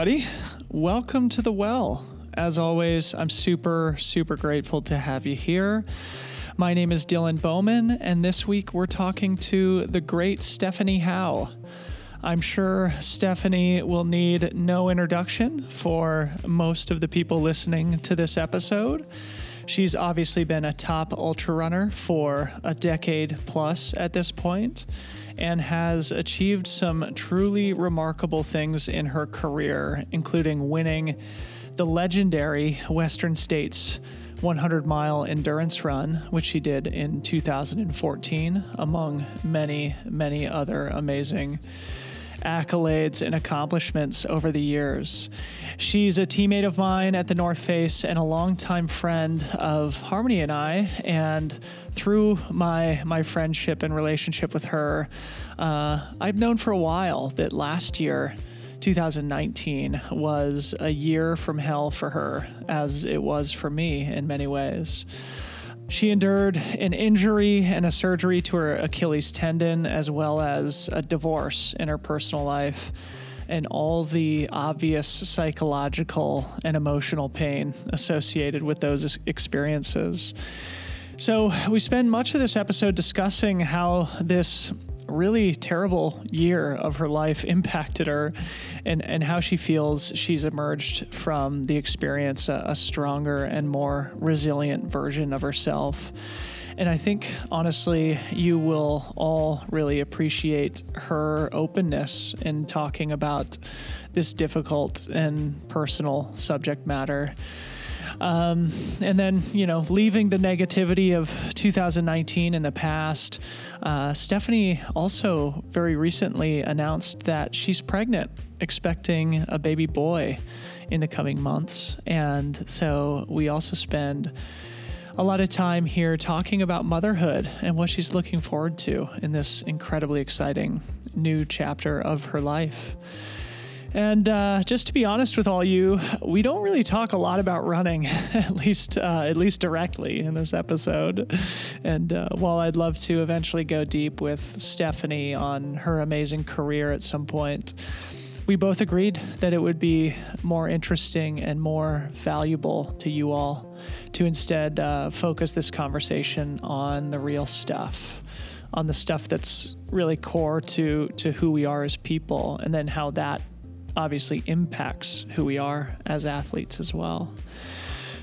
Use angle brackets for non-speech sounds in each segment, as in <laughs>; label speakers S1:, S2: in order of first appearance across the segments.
S1: everybody. Welcome to the well. As always, I'm super, super grateful to have you here. My name is Dylan Bowman, and this week we're talking to the great Stephanie Howe. I'm sure Stephanie will need no introduction for most of the people listening to this episode. She's obviously been a top ultra runner for a decade plus at this point and has achieved some truly remarkable things in her career, including winning the legendary Western States 100 mile endurance run, which she did in 2014, among many, many other amazing accolades and accomplishments over the years. She's a teammate of mine at the North Face and a longtime friend of Harmony and I. And through my my friendship and relationship with her, uh, I've known for a while that last year. 2019 was a year from hell for her, as it was for me in many ways. She endured an injury and a surgery to her Achilles tendon, as well as a divorce in her personal life, and all the obvious psychological and emotional pain associated with those experiences. So, we spend much of this episode discussing how this really terrible year of her life impacted her and, and how she feels she's emerged from the experience a, a stronger and more resilient version of herself. And I think, honestly, you will all really appreciate her openness in talking about this difficult and personal subject matter. Um, and then, you know, leaving the negativity of 2019 in the past, uh, Stephanie also very recently announced that she's pregnant, expecting a baby boy in the coming months. And so we also spend a lot of time here talking about motherhood and what she's looking forward to in this incredibly exciting new chapter of her life. And uh, just to be honest with all you, we don't really talk a lot about running, <laughs> at least uh, at least directly in this episode. And uh, while I'd love to eventually go deep with Stephanie on her amazing career at some point, we both agreed that it would be more interesting and more valuable to you all to instead uh, focus this conversation on the real stuff, on the stuff that's really core to to who we are as people, and then how that obviously impacts who we are as athletes as well.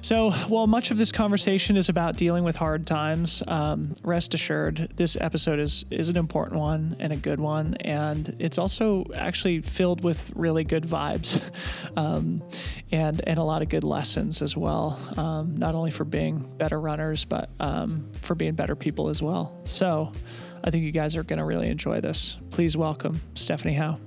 S1: So, while much of this conversation is about dealing with hard times, um, rest assured, this episode is is an important one and a good one, and it's also actually filled with really good vibes, <laughs> um, and and a lot of good lessons as well. Um, not only for being better runners, but um, for being better people as well. So, I think you guys are going to really enjoy this. Please welcome Stephanie Howe.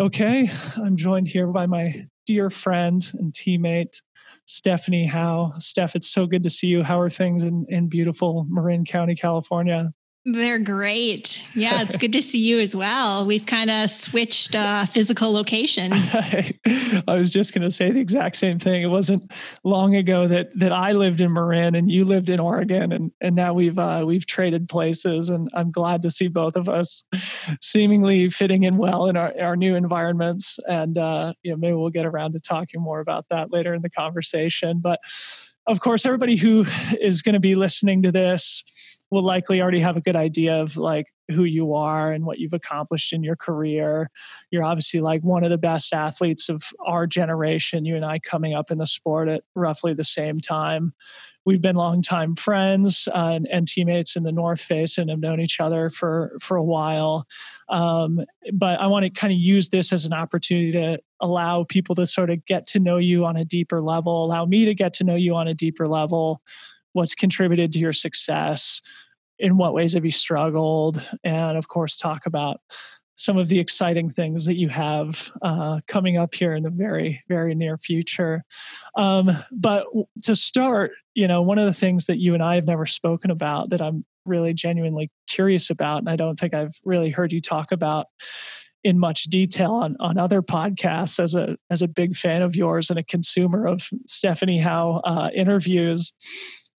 S1: Okay, I'm joined here by my dear friend and teammate, Stephanie Howe. Steph, it's so good to see you. How are things in, in beautiful Marin County, California?
S2: They're great. Yeah, it's good to see you as well. We've kind of switched uh, physical locations. <laughs>
S1: I, was just going to say the exact same thing. It wasn't long ago that that I lived in Marin and you lived in Oregon, and and now we've uh, we've traded places. And I'm glad to see both of us seemingly fitting in well in our, our new environments. And uh, you know, maybe we'll get around to talking more about that later in the conversation. But of course, everybody who is going to be listening to this will likely already have a good idea of like who you are and what you've accomplished in your career. You're obviously like one of the best athletes of our generation, you and I coming up in the sport at roughly the same time. We've been longtime friends uh, and, and, teammates in the North Face and have known each other for, for a while. Um, but I want to kind of use this as an opportunity to allow people to sort of get to know you on a deeper level, allow me to get to know you on a deeper level what's contributed to your success in what ways have you struggled? And of course talk about some of the exciting things that you have uh, coming up here in the very very near future. Um, but to start you know one of the things that you and i have never spoken about that i'm really genuinely curious about and i don't think i've really heard you talk about in much detail on, on other podcasts as a as a big fan of yours and a consumer of stephanie howe uh, interviews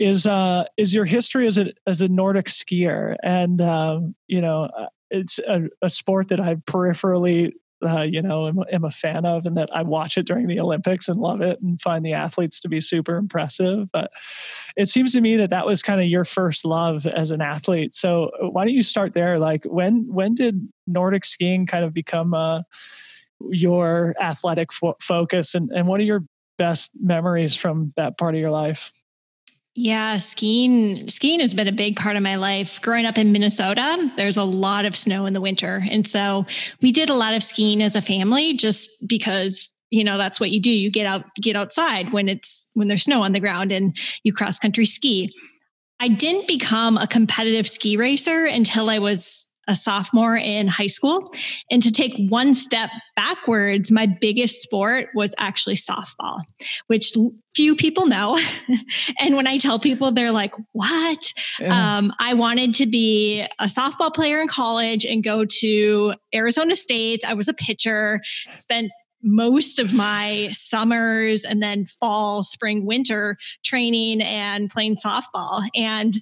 S1: is uh, is your history as a as a Nordic skier, and um, you know uh, it's a, a, sport that I've peripherally uh, you know, am, am, a fan of, and that I watch it during the Olympics and love it and find the athletes to be super impressive. But it seems to me that that was kind of your first love as an athlete. So uh, why don't you start there? Like when when did Nordic skiing kind of become uh, your athletic fo- focus, and and what are your best memories from that part of your life?
S2: Yeah, skiing skiing has been a big part of my life. Growing up in Minnesota, there's a lot of snow in the winter. And so we did a lot of skiing as a family just because you know that's what you do. You get out get outside when it's when there's snow on the ground and you cross country ski. I didn't become a competitive ski racer until I was a sophomore in high school. And to take one step backwards, my biggest sport was actually softball, which few people know. <laughs> and when I tell people, they're like, what? Yeah. Um, I wanted to be a softball player in college and go to Arizona State. I was a pitcher, spent most of my summers and then fall, spring, winter training and playing softball. And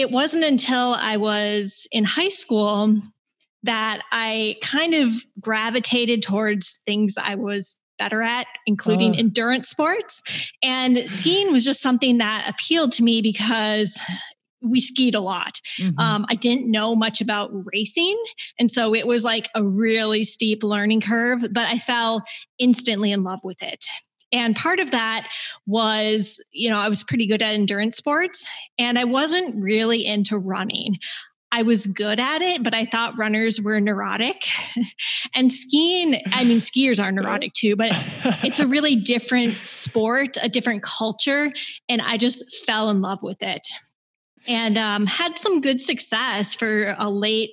S2: it wasn't until I was in high school that I kind of gravitated towards things I was better at, including uh. endurance sports. And skiing was just something that appealed to me because we skied a lot. Mm-hmm. Um, I didn't know much about racing. And so it was like a really steep learning curve, but I fell instantly in love with it. And part of that was, you know, I was pretty good at endurance sports and I wasn't really into running. I was good at it, but I thought runners were neurotic. <laughs> and skiing, I mean, <laughs> skiers are neurotic too, but it's a really different sport, a different culture. And I just fell in love with it and um, had some good success for a late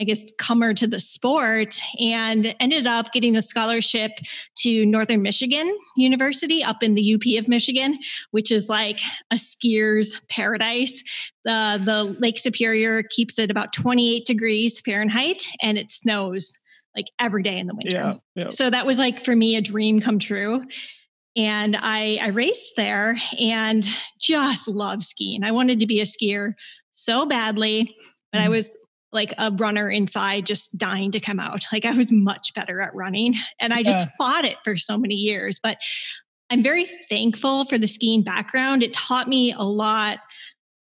S2: I guess, comer to the sport and ended up getting a scholarship to Northern Michigan University up in the UP of Michigan, which is like a skier's paradise. The, the Lake Superior keeps it about 28 degrees Fahrenheit and it snows like every day in the winter. Yeah, yeah. So that was like for me a dream come true. And I, I raced there and just love skiing. I wanted to be a skier so badly, but mm. I was like a runner inside just dying to come out. Like I was much better at running and I just yeah. fought it for so many years. But I'm very thankful for the skiing background. It taught me a lot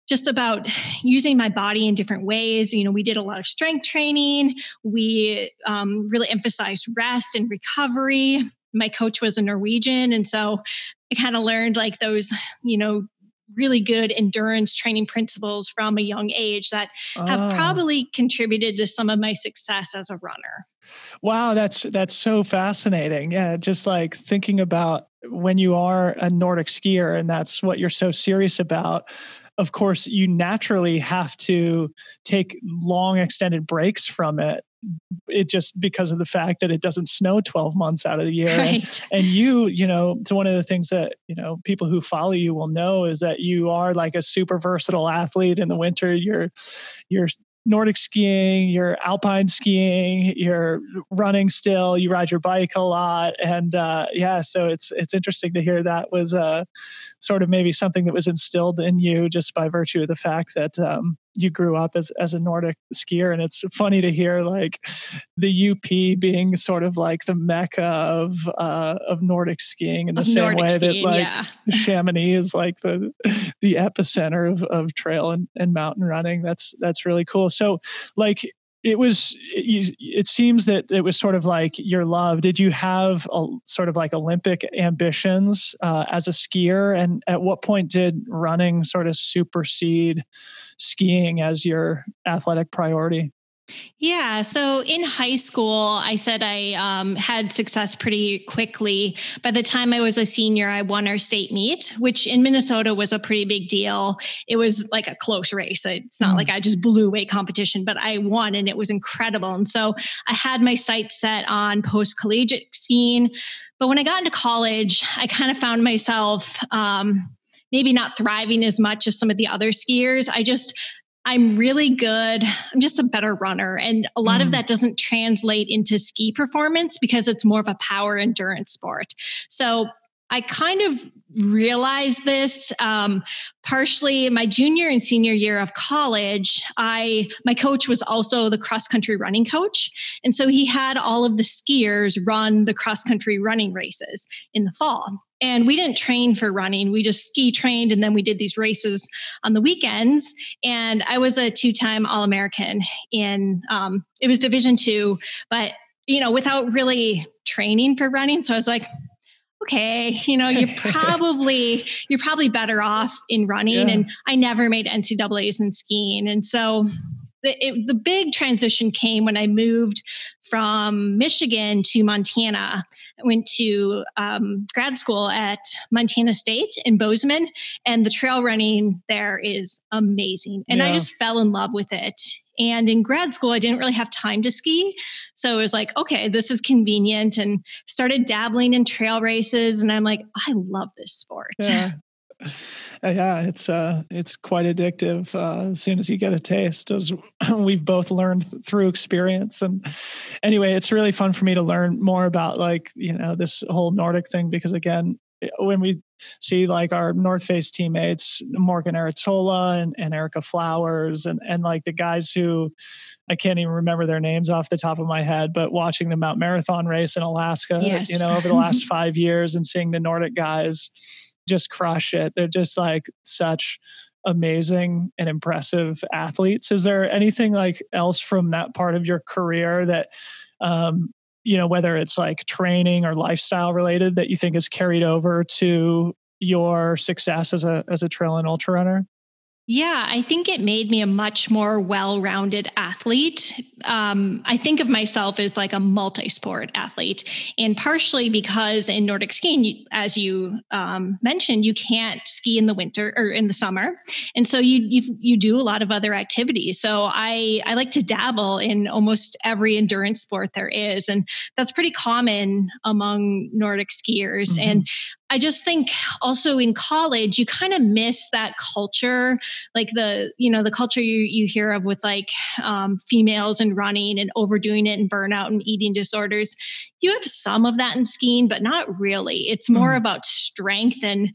S2: just about using my body in different ways. You know, we did a lot of strength training. We um, really emphasized rest and recovery. My coach was a Norwegian. And so I kind of learned like those, you know, really good endurance training principles from a young age that have oh. probably contributed to some of my success as a runner.
S1: Wow, that's that's so fascinating. Yeah, just like thinking about when you are a Nordic skier and that's what you're so serious about of course, you naturally have to take long extended breaks from it it just because of the fact that it doesn't snow 12 months out of the year. Right. and, and, you you know so one of the things that you know people who follow you will know is that you are like a super versatile athlete in the winter. You're you're Nordic skiing, you're alpine skiing, you're running still, you ride your bike a lot, and uh, yeah, so it's it's interesting to hear that was uh, sort of maybe something that was instilled in you just by virtue of the fact that um, you grew up as as a Nordic skier, and it's funny to hear like the UP being sort of like the mecca of uh, of Nordic skiing in the of same Nordic way skiing, that like yeah. Chamonix is like the the epicenter of, of trail and, and mountain running. That's that's really cool. So like it was it, it, seems that it was sort of like your love. Did you have a sort of like olympic ambitions uh, as a skier? And at what point did running sort of supersede skiing as your athletic priority
S2: yeah. So in high school, I said I um, had success pretty quickly. By the time I was a senior, I won our state meet, which in Minnesota was a pretty big deal. It was like a close race. It's not mm. like I just blew weight competition, but I won and it was incredible. And so I had my sights set on post collegiate skiing. But when I got into college, I kind of found myself um, maybe not thriving as much as some of the other skiers. I just, I'm really good. I'm just a better runner. And a lot mm. of that doesn't translate into ski performance because it's more of a power endurance sport. So I kind of realized this um, partially my junior and senior year of college i my coach was also the cross country running coach and so he had all of the skiers run the cross country running races in the fall and we didn't train for running we just ski trained and then we did these races on the weekends and i was a two-time all-american in um, it was division two but you know without really training for running so i was like okay, you know, you're <laughs> probably you're probably better off in running. Yeah. And I never made NCAA's in skiing, and so the, it, the big transition came when I moved from Michigan to Montana. I went to um, grad school at Montana State in Bozeman, and the trail running there is amazing. And yeah. I just fell in love with it. And in grad school, I didn't really have time to ski. So it was like, okay, this is convenient and started dabbling in trail races. And I'm like, I love this sport.
S1: Yeah. <laughs> yeah, it's uh, it's quite addictive. Uh, as soon as you get a taste, as <clears throat> we've both learned th- through experience. And anyway, it's really fun for me to learn more about like you know this whole Nordic thing because again, when we see like our North Face teammates, Morgan Arritola and, and Erica Flowers, and and like the guys who I can't even remember their names off the top of my head, but watching the Mount Marathon race in Alaska, yes. you know, over the last <laughs> five years and seeing the Nordic guys just crush it. They're just like such amazing and impressive athletes. Is there anything like else from that part of your career that um, you know whether it's like training or lifestyle related that you think is carried over to your success as a as a trail and ultra runner
S2: yeah, I think it made me a much more well rounded athlete. Um, I think of myself as like a multi sport athlete, and partially because in Nordic skiing, as you um, mentioned, you can't ski in the winter or in the summer, and so you you you do a lot of other activities. So I I like to dabble in almost every endurance sport there is, and that's pretty common among Nordic skiers. Mm-hmm. And I just think also in college, you kind of miss that culture, like the, you know, the culture you, you hear of with like um, females and running and overdoing it and burnout and eating disorders. You have some of that in skiing, but not really. It's more mm. about strength and,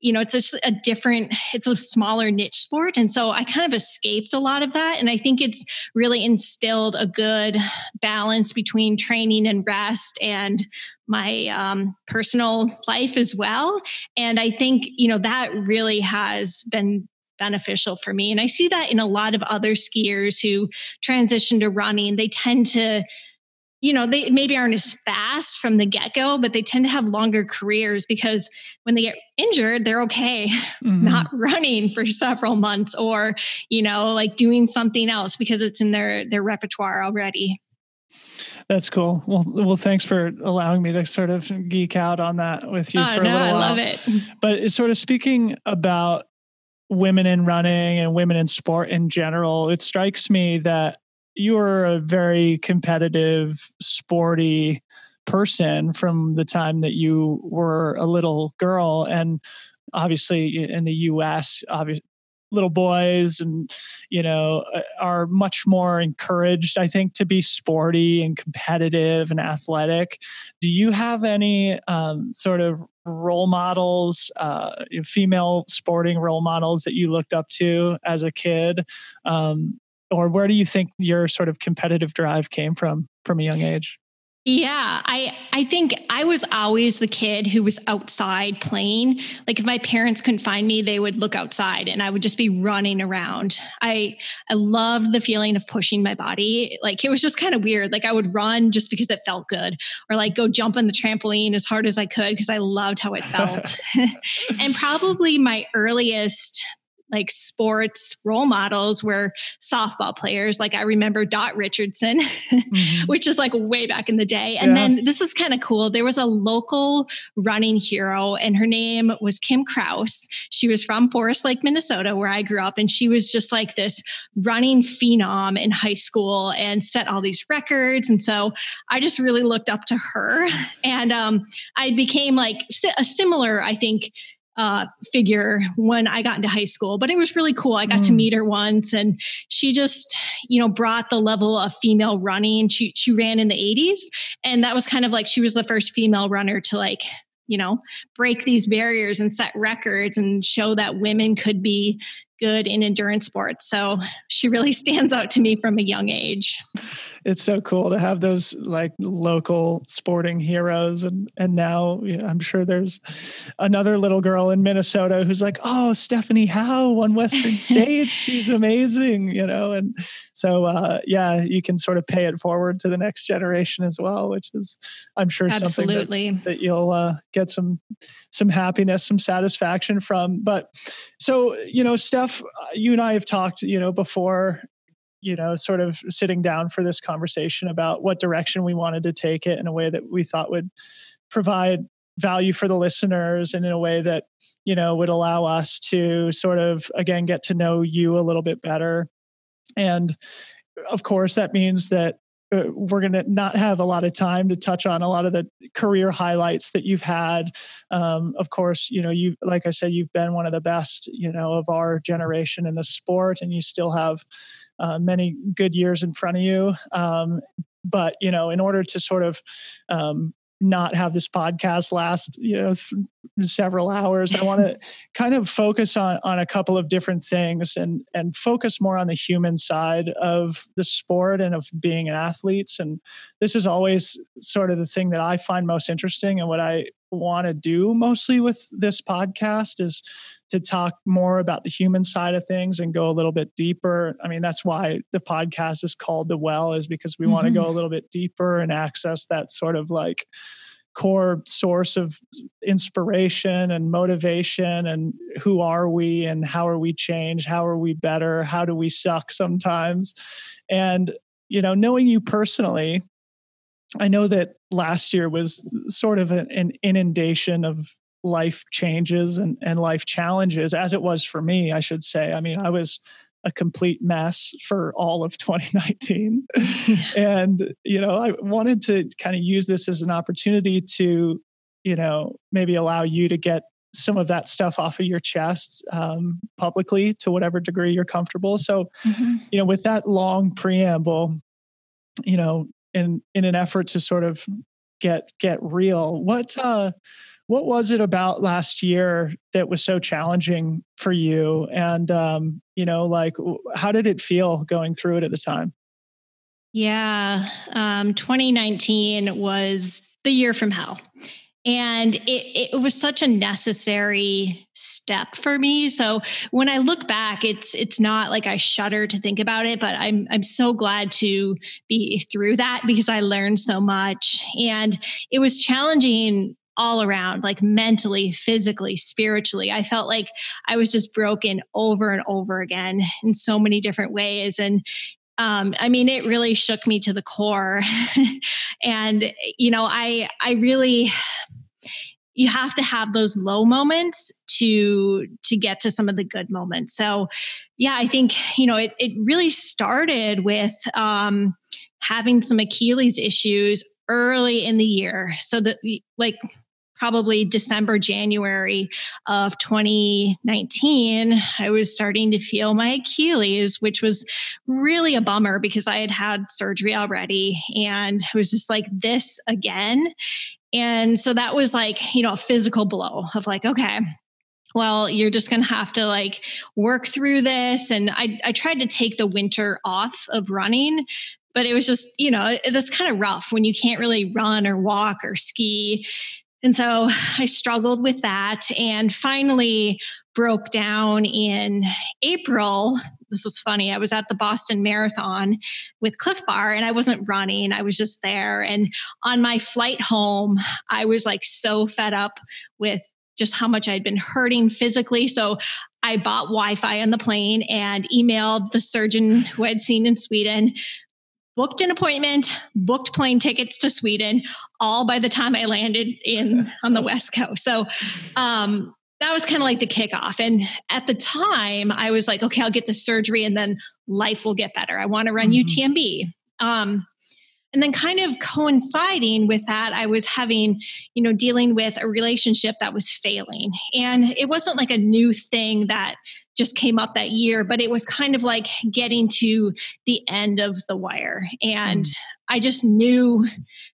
S2: you know, it's just a different, it's a smaller niche sport. And so I kind of escaped a lot of that. And I think it's really instilled a good balance between training and rest and my um, personal life as well. And I think, you know, that really has been beneficial for me. And I see that in a lot of other skiers who transition to running. They tend to you know, they maybe aren't as fast from the get go, but they tend to have longer careers because when they get injured, they're okay <laughs> mm-hmm. not running for several months or, you know, like doing something else because it's in their their repertoire already.
S1: That's cool. Well, well, thanks for allowing me to sort of geek out on that with you
S2: oh,
S1: for
S2: no,
S1: a little
S2: while.
S1: I
S2: love it.
S1: But it's sort of speaking about women in running and women in sport in general, it strikes me that you were a very competitive, sporty person from the time that you were a little girl. And obviously, in the US, obviously, little boys and you know uh, are much more encouraged i think to be sporty and competitive and athletic do you have any um, sort of role models uh, female sporting role models that you looked up to as a kid um, or where do you think your sort of competitive drive came from from a young age?
S2: Yeah, I I think I was always the kid who was outside playing. Like if my parents couldn't find me, they would look outside and I would just be running around. I I loved the feeling of pushing my body. Like it was just kind of weird. Like I would run just because it felt good or like go jump on the trampoline as hard as I could because I loved how it felt. <laughs> <laughs> and probably my earliest like sports role models were softball players. Like I remember Dot Richardson, mm-hmm. <laughs> which is like way back in the day. And yeah. then this is kind of cool. There was a local running hero, and her name was Kim Kraus. She was from Forest Lake, Minnesota, where I grew up. And she was just like this running phenom in high school and set all these records. And so I just really looked up to her. <laughs> And um, I became like a similar, I think, uh, figure when I got into high school, but it was really cool. I got mm. to meet her once and she just, you know, brought the level of female running. She, she ran in the 80s and that was kind of like she was the first female runner to like you know, break these barriers and set records and show that women could be good in endurance sports. So she really <laughs> stands out to me from a young age
S1: it's so cool to have those like local sporting heroes. And and now yeah, i'm sure there's another little girl in minnesota who's like oh stephanie howe won western <laughs> states. She's amazing you know? And so uh, yeah you can sort of pay it forward to the next generation as well which is i'm sure Absolutely. something that, that you'll uh, get some some happiness some satisfaction from. But so you know steph you and i have talked you know before you know, sort of sitting down for this conversation about what direction we wanted to take it in a way that we thought would provide value for the listeners and in a way that, you know, would allow us to sort of, again, get to know you a little bit better. And of course, that means that uh, we're going to not have a lot of time to touch on a lot of the career highlights that you've had. Um, of course, you know, you like I said, you've been one of the best, you know, of our generation in the sport, and you still have uh, many good years in front of you. Um, but you know, in order to sort of um, not have this podcast last you know several hours i want to <laughs> kind of focus on on a couple of different things and and focus more on the human side of the sport and of being an athletes and this is always sort of the thing that i find most interesting and what i want to do mostly with this podcast is to talk more about the human side of things and go a little bit deeper. I mean, that's why the podcast is called The Well, is because we mm-hmm. want to go a little bit deeper and access that sort of like core source of inspiration and motivation and who are we and how are we changed? How are we better? How do we suck sometimes? And, you know, knowing you personally, I know that last year was sort of an, an inundation of life changes and, and life challenges, as it was for me, I should say. I mean, I was a complete mess for all of <laughs> 2019. <laughs> and, you know, I wanted to kind of use this as an opportunity to, you know, maybe allow you to get some of that stuff off of your chest um, publicly to whatever degree you're comfortable. So, mm-hmm. you know, with that long preamble, you know, in in an effort to sort of get get real, what uh what was it about last year that was so challenging for you? And um, you know like how did it feel going through it at the time?
S2: Yeah um, 2019 was the year from hell. And it, it was such a necessary step for me. So when i look back it's it's not like i shudder to think about it but i'm i'm so glad to be through that because i learned so much. And it was challenging all around, like mentally, physically, spiritually. I felt like I was just broken over and over again in so many different ways. And um, I mean, it really shook me to the core. <laughs> and, you know, I, I really, you have to have those low moments to to get to some of the good moments so yeah i think you know it, it really started with um having some achilles issues early in the year so that like probably December, January of 2019, I was starting to feel my Achilles, which was really a bummer because I had had surgery already and it was just like this again. And so that was like, you know, a physical blow of like, okay, well, you're just going to have to like work through this. And I, I tried to take the winter off of running but it was just you know it's kind of rough when you can't really run or walk or ski and so I struggled with that and finally broke down in April. This was funny. I was at the Boston Marathon with Clif Bar and I wasn't running. I was just there. And on my flight home, I was like so fed up with just how much I'd been hurting physically. So I bought Wi Fi on the plane and emailed the surgeon who I'd seen in Sweden booked an appointment, booked plane tickets to Sweden, all by the time I landed in <laughs> on the West Coast. So um, that was kind of like the kickoff. And at the time, I was like, okay, I'll get the surgery and then life will get better. I want to run mm-hmm. UTMB. Um, and then kind of coinciding with that, I was having, you know, dealing with a relationship that was failing. And it wasn't like a new thing that just came up that year, but it was kind of like getting to the end of the wire. And mm. I just knew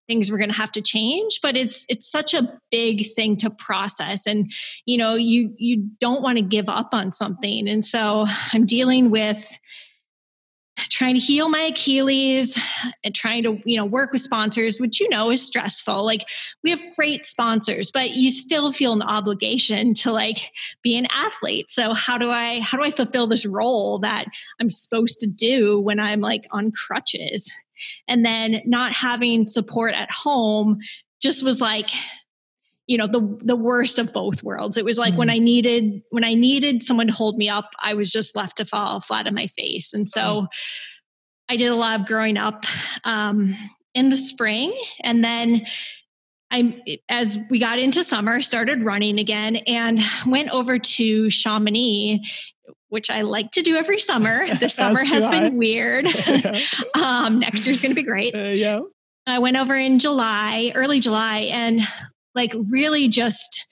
S2: things were going to have to change, but it's it's such a big thing to process and you know, you you don't want to give up on something. And so I'm dealing with trying to heal my Achilles and trying to, you know, work with sponsors, which you know is stressful. Like we have great sponsors, but you still feel an obligation to like be an athlete. So how do I how do I fulfill this role that I'm supposed to do when I'm like on crutches? And then not having support at home just was like you know the the worst of both worlds it was like mm-hmm. when i needed when i needed someone to hold me up i was just left to fall flat on my face and so mm-hmm. i did a lot of growing up um, in the spring and then I, as we got into summer, started running again and went over to Chamonix, which I like to do every summer. <laughs> The summer has been weird. <laughs> <laughs> um, next year's going to be great. Uh, yeah. I went over in July, early July, and like really just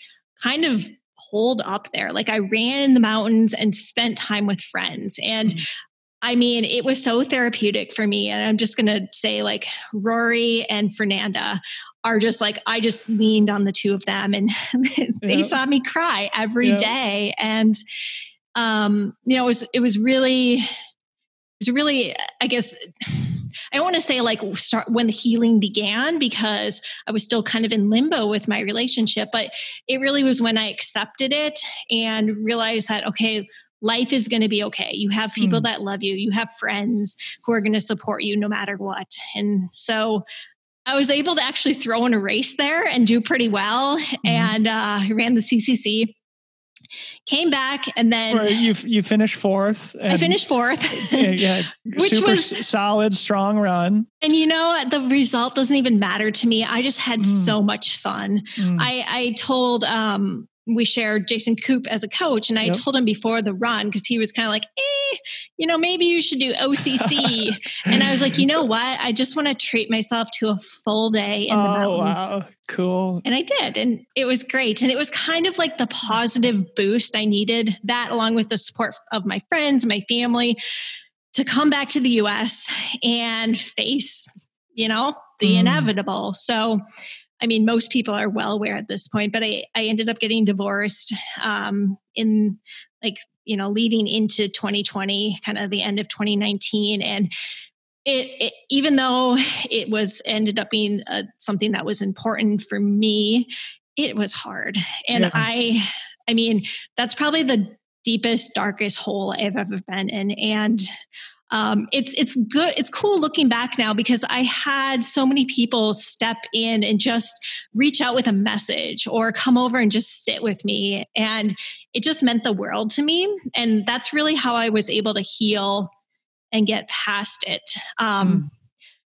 S2: kind of hold up there. Like I ran in the mountains and spent time with friends. And mm-hmm. I mean, it was so therapeutic for me. And I'm just going to say, like, Rory and Fernanda are just like, I just leaned on the two of them and <laughs> they yeah. saw me cry every yeah. day. And, um, you know, it was, it was really, it was really, I guess, I don't want to say like start when the healing began because I was still kind of in limbo with my relationship, but it really was when I accepted it and realized that, okay, life is going to be okay. You have people mm. that love you, you have friends who are going to support you no matter what. And so I was able to actually throw in a race there and do pretty well. Mm. And uh, ran the CCC came back and then
S1: Where you you finished fourth.
S2: I finished fourth. yeah, <laughs>
S1: which was solid, strong run.
S2: And you know, the result doesn't even matter to me. I just had mm. so much fun. Mm. I I told um we shared Jason Koop as a coach, and I yep. told him before the run because he was kind of like, eh, you know, maybe you should do OCC. <laughs> and I was like, you know what? I just want to treat myself to a full day in oh, the mountains. Oh, wow.
S1: Cool.
S2: And I did, and it was great. And it was kind of like the positive boost I needed. That, along with the support of my friends, my family, to come back to the US and face, you know, the mm. inevitable. So I mean, most people are well aware at this point, but I, I ended up getting divorced um, in like, you know, leading into 2020, kind of the end of 2019. And it, it even though it was ended up being uh, something that was important for me, it was hard. And yeah. I, I mean, that's probably the deepest, darkest hole I've ever been in. And um, it's it's good it's cool looking back now because i had so many people step in and just reach out with a message or come over and just sit with me. And it just meant the world to me. And that's really how i was able to heal and get past it. Um, mm.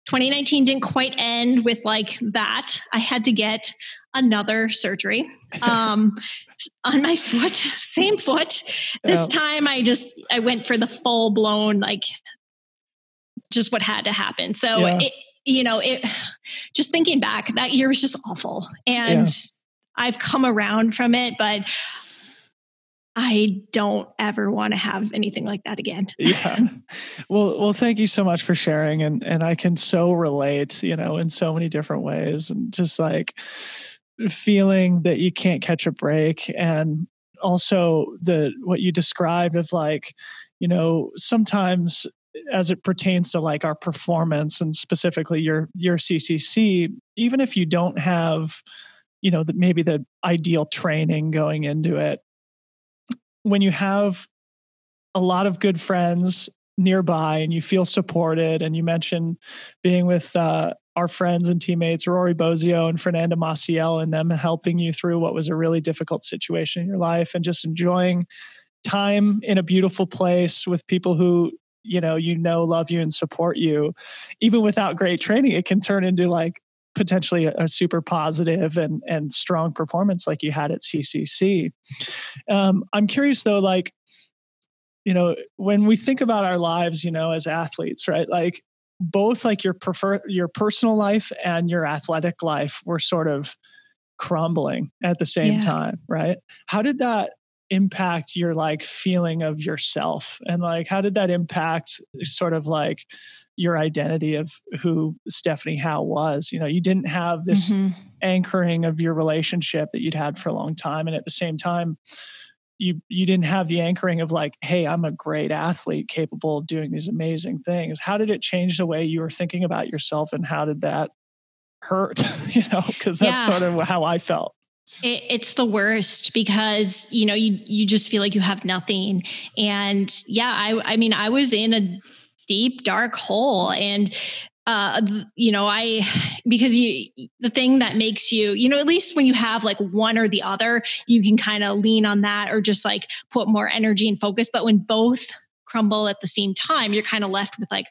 S2: 2019 didn't quite end with like that. I had to get another surgery um, <laughs> on my foot, <laughs> same foot. This oh. time I just I went for the full blown like just what had to happen. So yeah. it you know, it just thinking back, that year was just awful. And yeah. I've come around from it, but I don't ever want to have anything like that again.
S1: yeah. Well, well, thank you so much for sharing. And, and I can so relate, you know, in so many different ways and just like, feeling that you can't catch a break and also the what you described of like you know sometimes as it pertains to like our performance and specifically your your CCC even if you don't have you know the, maybe the ideal training going into it when you have a lot of good friends nearby and you feel supported and you mentioned being with uh, our friends and teammates, Rory Bosio and Fernanda Maciel, and them helping you through what was a really difficult situation in your life and just enjoying time in a beautiful place with people who you know you know love you and support you. Even without great training it can turn into like potentially a, a super positive and and strong performance like you had at ccc um, i'm curious though like you know when we think about our lives you know as athletes right? Like both like your prefer your personal life and your athletic life were sort of crumbling at the same yeah. time right how did that impact your like feeling of yourself and like how did that impact sort of like your identity of who Stephanie Howe was. You know, you didn't have this mm-hmm. anchoring of your relationship that you'd had for a long time. And at the same time, you you didn't have the anchoring of like, hey, I'm a great athlete capable of doing these amazing things. How did it change the way you were thinking about yourself and how did that hurt? <laughs> you know, because that's yeah. sort of how I felt.
S2: It, it's the worst because you know you you just feel like you have nothing, and yeah, I I mean I was in a deep dark hole and uh you know i <sighs> because you the thing that makes you you know at least when you have like one or the other you can kind of lean on that or just like put more energy and focus. But when both crumble at the same time you're kind of left with like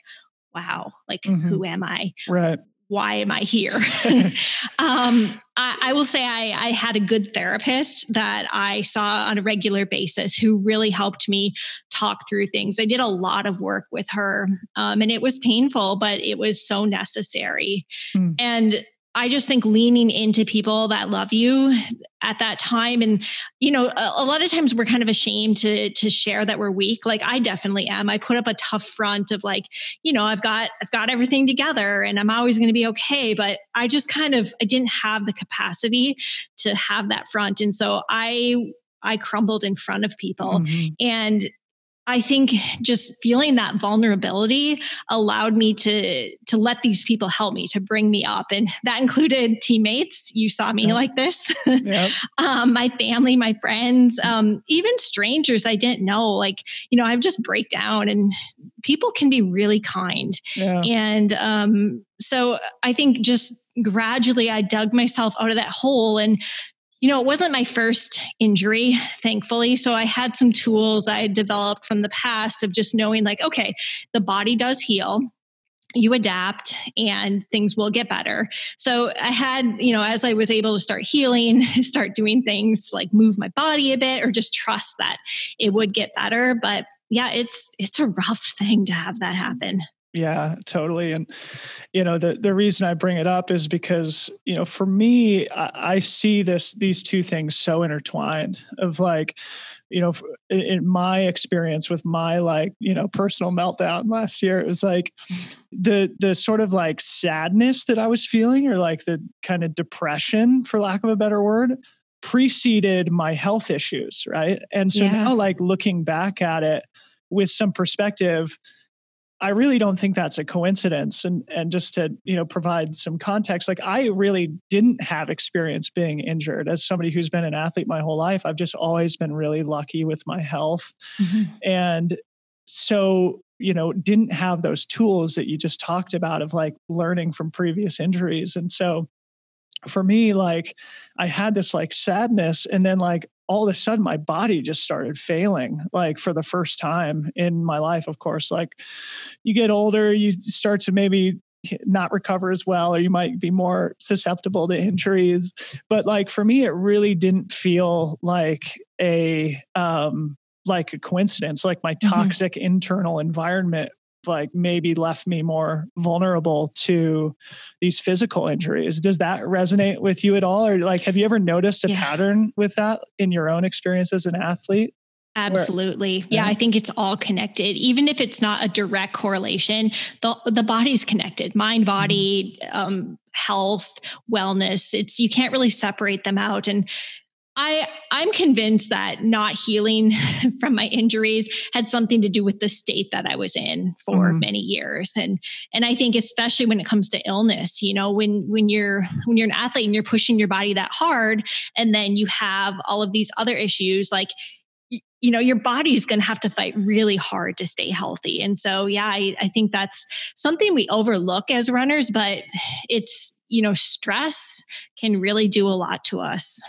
S2: wow like mm-hmm. who am i?
S1: Right
S2: why am I here? <laughs> <laughs> um, I, I, will say I, I, had a good therapist that I saw on a regular basis who really helped me talk through things. I did a lot of work with her, um, and it was painful, but it was so necessary. Mm. And I just think leaning into people that love you at that time. And you know a, a, lot of times we're kind of ashamed to to share that we're weak. Like I definitely am. I put up a tough front of like you know I've got I've got everything together and I'm always going to be okay. But I just kind of I didn't have the capacity to have that front. And so I I crumbled in front of people. Mm-hmm. and I think just feeling that vulnerability allowed me to to let these people help me to bring me up, and that included teammates. You saw me yep. like this, yep. <laughs> um, my family, my friends, um, even strangers I didn't know. Like you know, I've just break down, and people can be really kind, yeah. and um, so I think just gradually I dug myself out of that hole and you know, it wasn't my first injury, thankfully. So I had some tools I had developed from the past of just knowing, like, okay, the body does heal you adapt and things will get better. So I had, you know, as I was able to start healing, <laughs> start doing things like move my body a bit or just trust that it would get better. But yeah, it's it's a rough thing to have that happen.
S1: Yeah, totally. And you know, the the reason I bring it up is because you know, for me, I, I see this these two things so intertwined. Of like, you know, in my experience with my like you know personal meltdown last year, it was like the the sort of like sadness that I was feeling, or like the kind of depression, for lack of a better word, preceded my health issues, right? And so yeah. now, like looking back at it with some perspective I really don't think that's a coincidence. And and just to you know provide some context, like I really didn't have experience being injured as somebody who's been an athlete my whole life. I've just always been really lucky with my health, mm-hmm. and so you know didn't have those tools that you just talked about of like learning from previous injuries, and so for me like i had this like sadness and then like all of a sudden my body just started failing like for the first time in my life of course like you get older you start to maybe not recover as well or you might be more susceptible to injuries but like for me it really didn't feel like a um like a coincidence like my mm-hmm. toxic mm-hmm. internal environment like maybe left me more vulnerable to these physical injuries. Does that resonate with you at all? Or like have you ever noticed a yeah. pattern with that in your own experience as an athlete?
S2: Absolutely. Yeah, I think it's all connected. Even if it's not a direct correlation, the the body's connected. Mind, body, mm-hmm. um, health, wellness. It's you can't really separate them out. And I I'm convinced that not healing <laughs> from my injuries had something to do with the state that I was in for mm-hmm. many years. And and I think especially when it comes to illness you know when when you're when you're an athlete and you're pushing your body that hard and then you have all of these other issues like you know your body's going to have to fight really hard to stay healthy. And so yeah I, I think that's something we overlook as runners but it's you know stress can really do a lot to us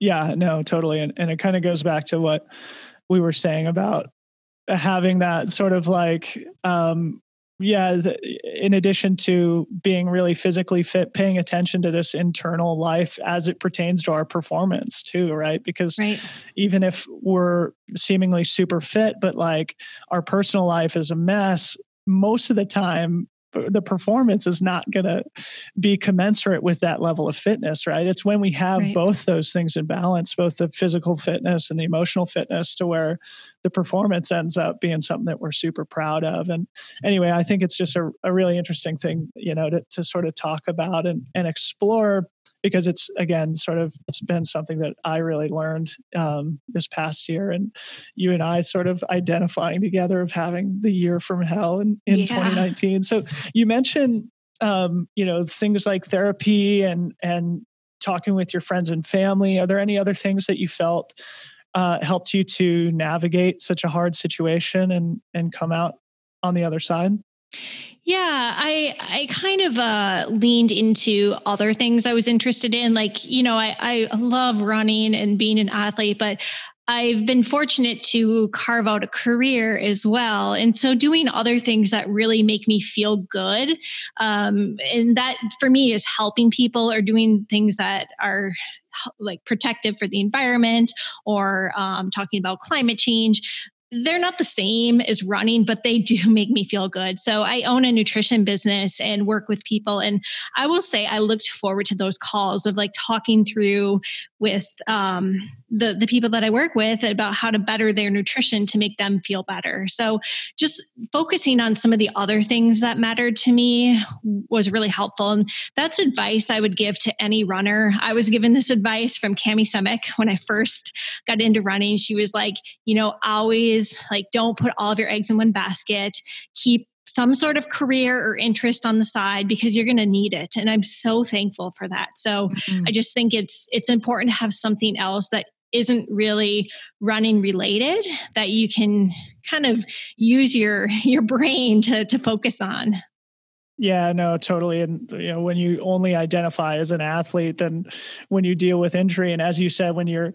S1: yeah, no, totally. And, and it kind of goes back to what we were saying about having that sort of like, um, yeah, in addition to being really physically fit, paying attention to this internal life as it pertains to our performance too, right? Because right. even if we're seemingly super fit, but like our personal life is a mess, most of the time the performance is not going to be commensurate with that level of fitness, right? It's when we have right. both those things in balance, both the physical fitness and the emotional fitness, to where the performance ends up being something that we're super proud of. And anyway, I think it's just a, a really interesting thing, you know, to, to sort of talk about and, and explore because it's again sort of been something that I really learned um, this past year, and you and I sort of identifying together of having the year from hell in, in yeah. 2019. So you mentioned um, you know things like therapy and and talking with your friends and family. Are there any other things that you felt uh, helped you to navigate such a hard situation and and come out on the other side?
S2: Yeah, I I kind of uh, leaned into other things I was interested in. Like, you know, I, I love running and being an athlete, but I've been fortunate to carve out a career as well. And so doing other things that really make me feel good. Um, and that for me is helping people or doing things that are like protective for the environment or um, talking about climate change they're not the same as running, but they do <laughs> make me feel good. So I own a nutrition business and work with people. And I will say I looked forward to those calls of like talking through with um, the the people that I work with about how to better their nutrition to make them feel better. So just focusing on some of the other things that mattered to me was really helpful, and that's advice I would give to any runner. I was given this advice from Kami Semick when I first got into running. She was like, you know, always like don't put all of your eggs in one basket. Keep some sort of career or interest on the side because you're going to need it and i'm so thankful for that so mm-hmm. i just think it's it's important to have something else that isn't really running related that you can kind of use your your brain to to focus on
S1: yeah, no, totally. And you know, when you only identify as an athlete, then when you deal with injury, and as you said, when you're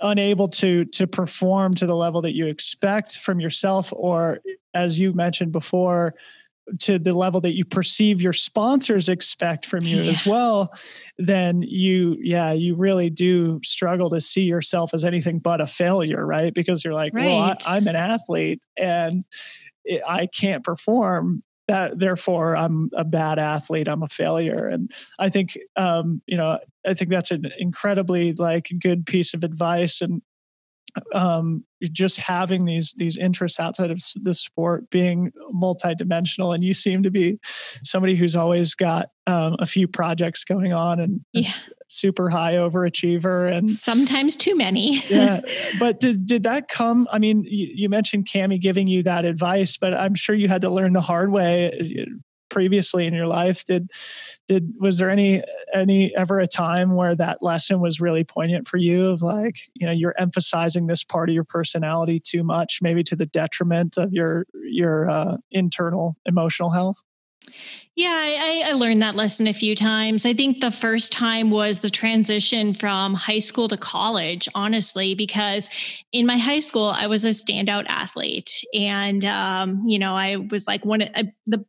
S1: unable to to perform to the level that you expect from yourself, or as you mentioned before, to the level that you perceive your sponsors expect from you yeah. as well, then you, yeah, you really do struggle to see yourself as anything but a failure, right? Because you're like, right. well, I, I'm an athlete and I can't perform that therefore I'm a bad athlete, I'm a failure. And I think um, you know, I think that's an incredibly like good piece of advice and um, just having these these interests outside of the sport being multidimensional and you seem to be somebody who's always got um, a few projects going on and, yeah. super high overachiever and
S2: sometimes too many
S1: yeah <laughs> but did, did that come i mean you, you mentioned kami giving you that advice but i'm sure you had to learn the hard way previously in your life did did was there any any ever a time where that lesson was really poignant for you of like you know you're emphasizing this part of your personality too much maybe to the detriment of your your uh, internal emotional health
S2: yeah, I, I, learned that lesson a few times. I think the first time was the transition from high school to college, honestly, because in my high school, I was a standout athlete. And, um, you know, I was like one of the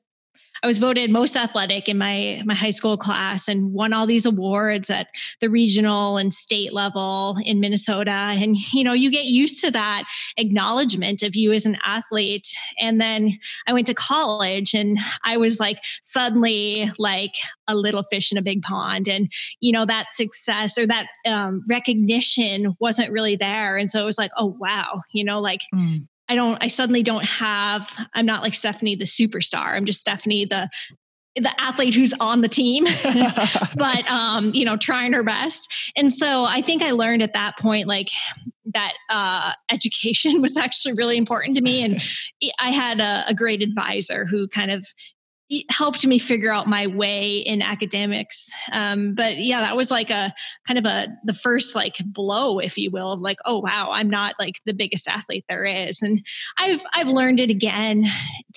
S2: I was voted most athletic in my my high school class and won all these awards at the regional and state level in Minnesota. And you know, you get used to that acknowledgement of you as an athlete. And then I went to college and I was like suddenly like a little fish in a big pond. And you know, that success or that um, recognition wasn't really there. And so it was like, oh wow, you know, like mm. I don't, I suddenly don't have, I'm not like Stephanie, the superstar. I'm just Stephanie, the, the athlete who's on the team, <laughs> but, um, you know, trying her best. And so I think I learned at that point, like that, uh, education <laughs> was actually really important to me. And I had a, a great advisor who kind of helped me figure out my way in academics. Um, but yeah, that was like a kind of a the first like blow, if you will, of like, oh wow, I'm not like the biggest athlete there is. And I've I've learned it again,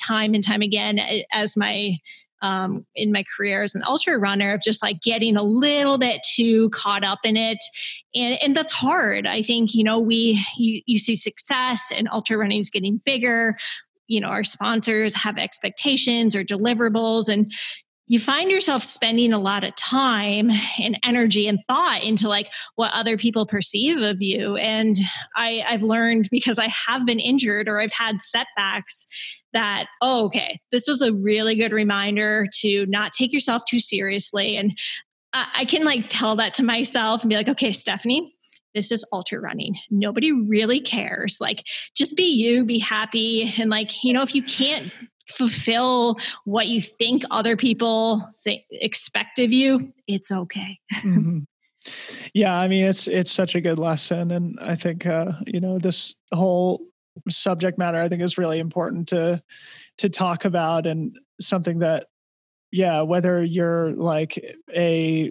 S2: time and time again, as my um, in my career as an ultra runner of just like getting a little bit too caught up in it and and that's hard i think you know we you, you see success and ultra running is getting bigger you know our sponsors have expectations or deliverables and you find yourself spending a lot of time and energy and thought into like what other people perceive of you. And I, i've learned because i have been injured or i've had setbacks that oh okay this is a really good reminder to not take yourself too seriously. And I, I can like tell that to myself and be like okay stephanie this is ultra running. Nobody really cares. Like, just be you, be happy. And, like, you know, if you can't fulfill what you think other people th- expect of you, it's okay. mm-hmm. <laughs>
S1: Yeah, I mean it's it's such a good lesson, and I think uh, you know this whole subject matter I think is really important to to talk about, and something that yeah, whether you're like a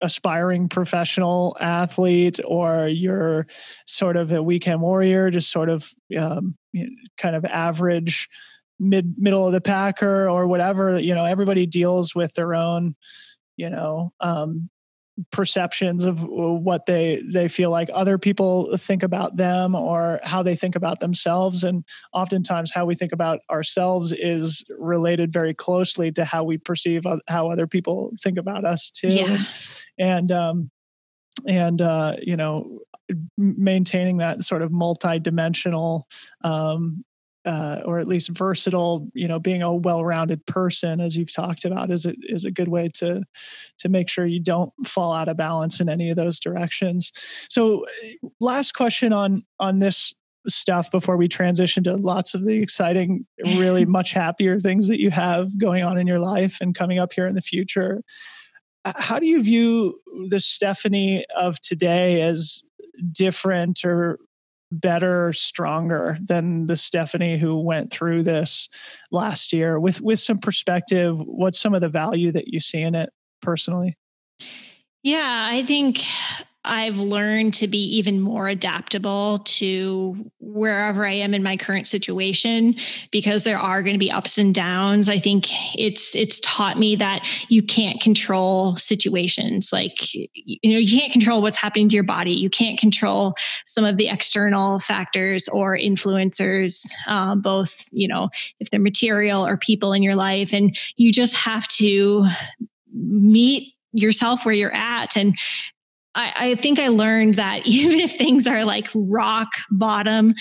S1: aspiring professional athlete or you're sort of a weekend warrior, just sort of um, you know, kind of average mid middle of the packer or whatever you know everybody deals with their own you know um, perceptions of what they they feel like other people think about them or how they think about themselves and oftentimes how we think about ourselves is related very closely to how we perceive how other people think about us too yeah. and um and uh you know maintaining that sort of multi-dimensional um, uh, or at least versatile, you know, being a well-rounded person, as you've talked about, is a, is a good way to to make sure you don't fall out of balance in any of those directions. So, last question on on this stuff before we transition to lots of the exciting, really <laughs> much happier things that you have going on in your life and coming up here in the future. How do you view the Stephanie of today as different or better, stronger than the Stephanie who went through this last year. With with some perspective, what's some of the value that you see in it personally?
S2: Yeah, I think I've learned to be even more adaptable to wherever I am in my current situation because there are going to be ups and downs. I think it's it's taught me that you can't control situations like you know you can't control what's happening to your body. You can't control some of the external factors or influencers, um, both you know if they're material or people in your life, and you just have to meet yourself where you're at and I, I think I learned that <laughs> even if things are like rock bottom,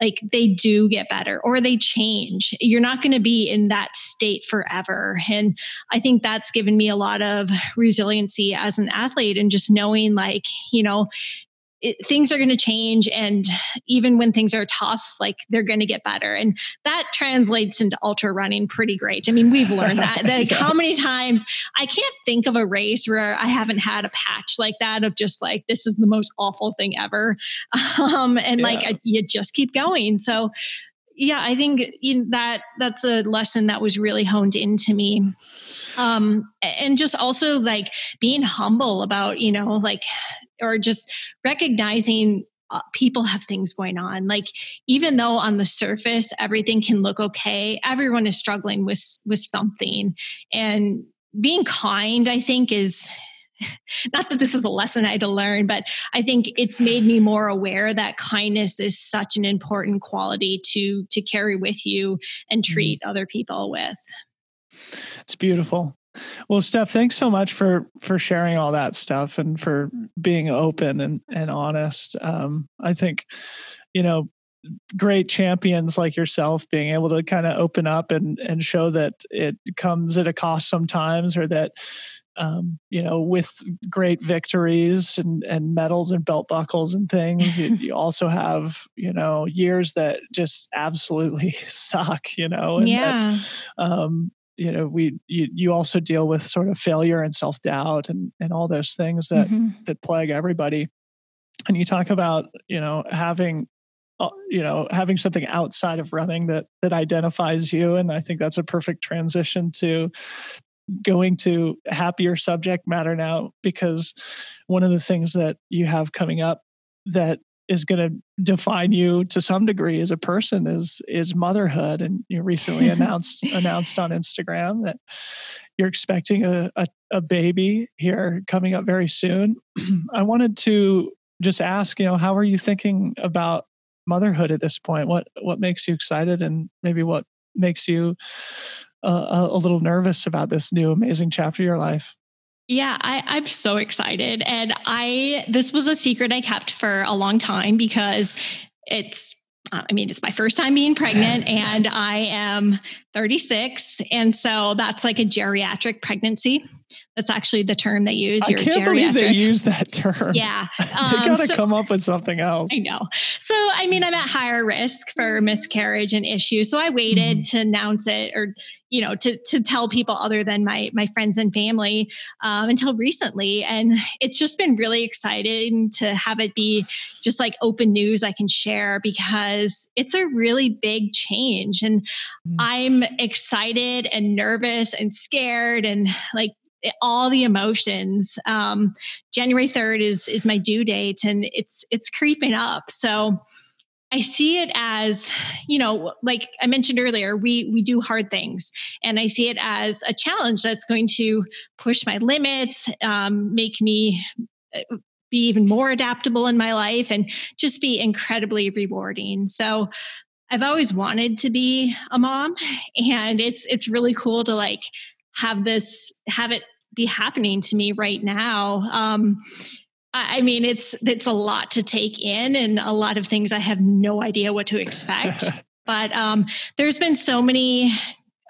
S2: like they do get better or they change. You're not going to be in that state forever. And I think that's given me a lot of resiliency as an athlete and just knowing like, you know, it, things are going to change and even when things are tough like they're going to get better. And that translates into ultra running pretty great. I mean we've learned that <laughs> like yeah. how many times i can't think of a race where i haven't had a patch like that of just like this is the most awful thing ever. <laughs> Um, and yeah. like I, you just keep going. So yeah i think that that's a lesson that was really honed into me. Um and just also like being humble about you know like or just recognizing uh, people have things going on like even though on the surface everything can look okay everyone is struggling with with something and being kind i think is <laughs> not that this is a lesson I had to learn, but I think it's made me more aware that kindness is such an important quality to to carry with you and mm-hmm. treat mm-hmm. other people with.
S1: It's beautiful. Well, Steph, thanks so much for for sharing all that stuff and for being open and and honest. Um, I think, you know, great champions like yourself being able to kind of open up and and show that it comes at a cost sometimes, or that um, you know, with great victories and, and medals and belt buckles and things, you, <laughs> you, also have, you know, years that just absolutely <laughs> suck, you know, and
S2: yeah.
S1: That, um, you know we you, you also deal with sort of failure and self-doubt and and all those things that mm-hmm. that plague everybody and you talk about you know having uh, you know having something outside of running that that identifies you and i think that's a perfect transition to going to happier subject matter now because one of the things that you have coming up that is going to define you to some degree as a person is is motherhood. And you recently <laughs> announced announced on instagram that you're expecting a, a, a baby here coming up very soon. <clears throat> I wanted to just ask you know how are you thinking about motherhood at this point? What what makes you excited and maybe what makes you uh, a, a little nervous about this new amazing chapter of your life.
S2: Yeah, I, I'm so excited. And I, this was a secret I kept for a long time because it's I mean, it's my first time being pregnant <laughs> and I am 36. And so that's like a geriatric pregnancy. That's actually the term they use.
S1: I can't geriatric. believe they use that term.
S2: Yeah. <laughs>
S1: Um, they got to so, come up with something else.
S2: I know. So, I mean, I'm at higher risk for miscarriage and issues. So I waited mm-hmm. to announce it or, you know, to, to tell people other than my, my friends and family um, until recently. And it's just been really exciting to have it be just like open news I can share because it's a really big change. And mm-hmm. I'm excited and nervous and scared and like all the emotions. Um, January 3rd is is my due date and it's it's creeping up. So I see it as, you know, like I mentioned earlier, we we do hard things, and I see it as a challenge that's going to push my limits, um, make me uh, be even more adaptable in my life, and just be incredibly rewarding. So, I've always wanted to be a mom, and it's it's really cool to like have this have it be happening to me right now um, I mean, it's it's a lot to take in, and a lot of things I have no idea what to expect. <laughs> but um, there's been so many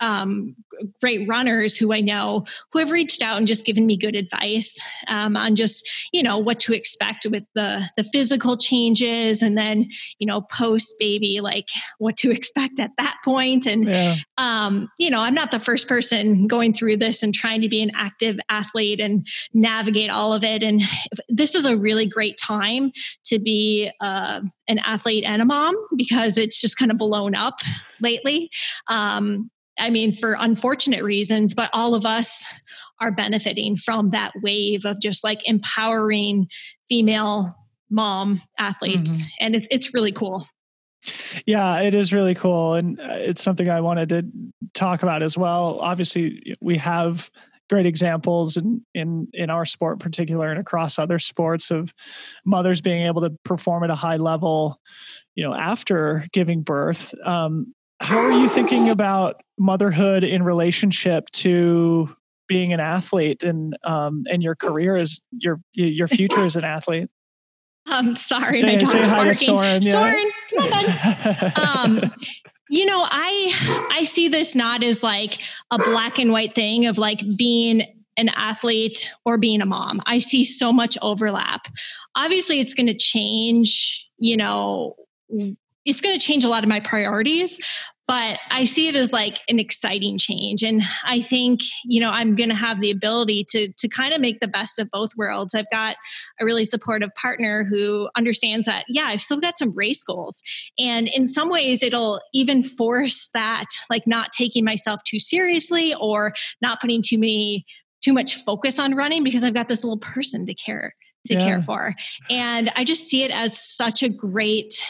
S2: um, great runners who I know who have reached out and just given me good advice um, on just you know what to expect with the the physical changes and then you know post baby like what to expect at that point. And yeah. um, you know I'm not the first person going through this and trying to be an active athlete and navigate all of it. And this is a really great time to be uh, an athlete and a mom because it's just kind of blown up lately. Um, I mean, for unfortunate reasons, but all of us are benefiting from that wave of just like empowering female mom athletes. Mm-hmm. And it, it's really cool.
S1: Yeah, it is really cool. And uh, it's something I wanted to talk about as well. Obviously, we have great examples in in in our sport in particular and across other sports of mothers being able to perform at a high level you know after giving birth um, how are you <laughs> thinking about motherhood in relationship to being an athlete and um, and your career as your your future as an athlete?
S2: I'm <laughs> um, sorry, say, my dog's barking. Soren, yeah. Soren, come on. <laughs> um, you know, I I see this not as like a black and white thing of like being an athlete or being a mom. I see so much overlap. Obviously, it's going to change. You know, it's going to change a lot of my priorities but I see it as like an exciting change. And I think, you know, I'm going to have the ability to, to kind of make the best of both worlds. I've got a really supportive partner who understands that, yeah, I've still got some race goals. And in some ways, it'll even force that, like not taking myself too seriously or not putting too many, too much focus on running because I've got this little person to care to yeah. care for. And I just see it as such a great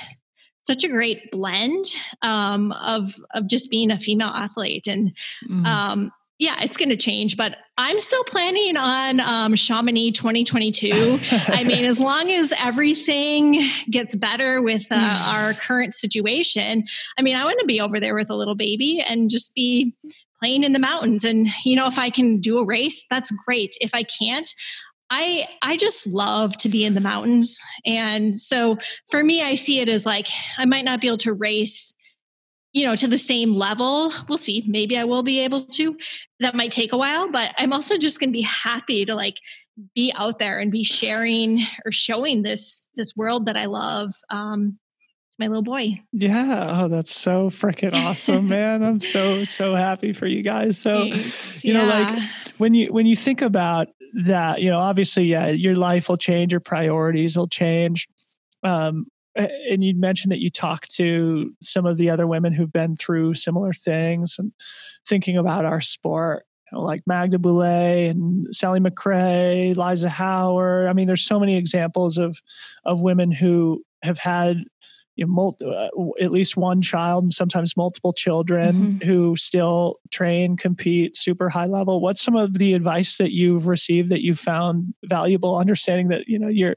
S2: such a great blend um, of of just being a female athlete and mm. um, yeah, it's going to change, but I'm still planning on um, Chamonix 2022. <laughs> I mean, as long as everything gets better with uh, our current situation, I mean, I want to be over there with a little baby and just be playing in the mountains. And, you know, if I can do a race, that's great. If I can't, I I just love to be in the mountains. And so for me I see it as like I might not be able to race you know to the same level. We'll see. Maybe I will be able to. That might take a while, but I'm also just going to be happy to like be out there and be sharing or showing this this world that I love um my little boy.
S1: Yeah. Oh, that's so freaking awesome, <laughs> man. I'm so, so happy for you guys. So, Thanks. you yeah. know, like when you, when you think about that, you know, obviously, yeah, your life will change, your priorities will change. Um, and you mentioned that you talked to some of the other women who've been through similar things and thinking about our sport, you know, like Magda Boulet and Sally McRae, Liza Howard. I mean, there's so many examples of of women who have had you know, multi, uh, at least one child, sometimes multiple children mm-hmm. who still train, compete super high level. What's some of the advice that you've received that you found valuable? Understanding that you know you're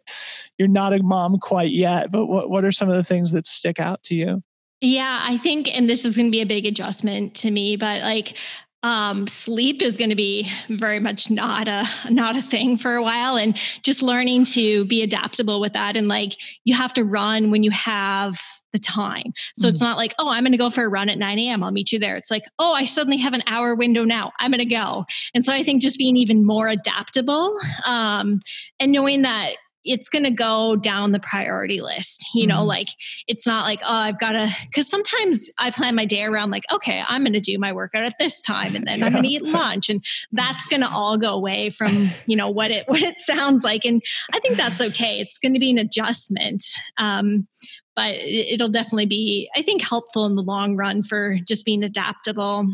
S1: you're not a mom quite yet, but what what are some of the things that stick out to you?
S2: Yeah, I think, and this is going to be a big adjustment to me, but like um, sleep is going to be very much not a not a thing for a while and just learning to be adaptable with that and like you have to run when you have the time. So mm-hmm. it's not like oh i'm going to go for a run at 9 a.m i'll meet you there. It's like oh i suddenly have an hour window now i'm going to go. And so i think just being even more adaptable um, and knowing that it's going to go down the priority list. You know, mm-hmm. like it's not like, oh, I've got to, because sometimes I plan my day around like, okay, I'm going to do my workout at this time and then yeah. I'm going to eat lunch. And that's going to all go away from, you know, what it, <laughs> what it sounds like. And I think that's okay. It's going to be an adjustment. Um, but it'll definitely be, I think, helpful in the long run for just being adaptable.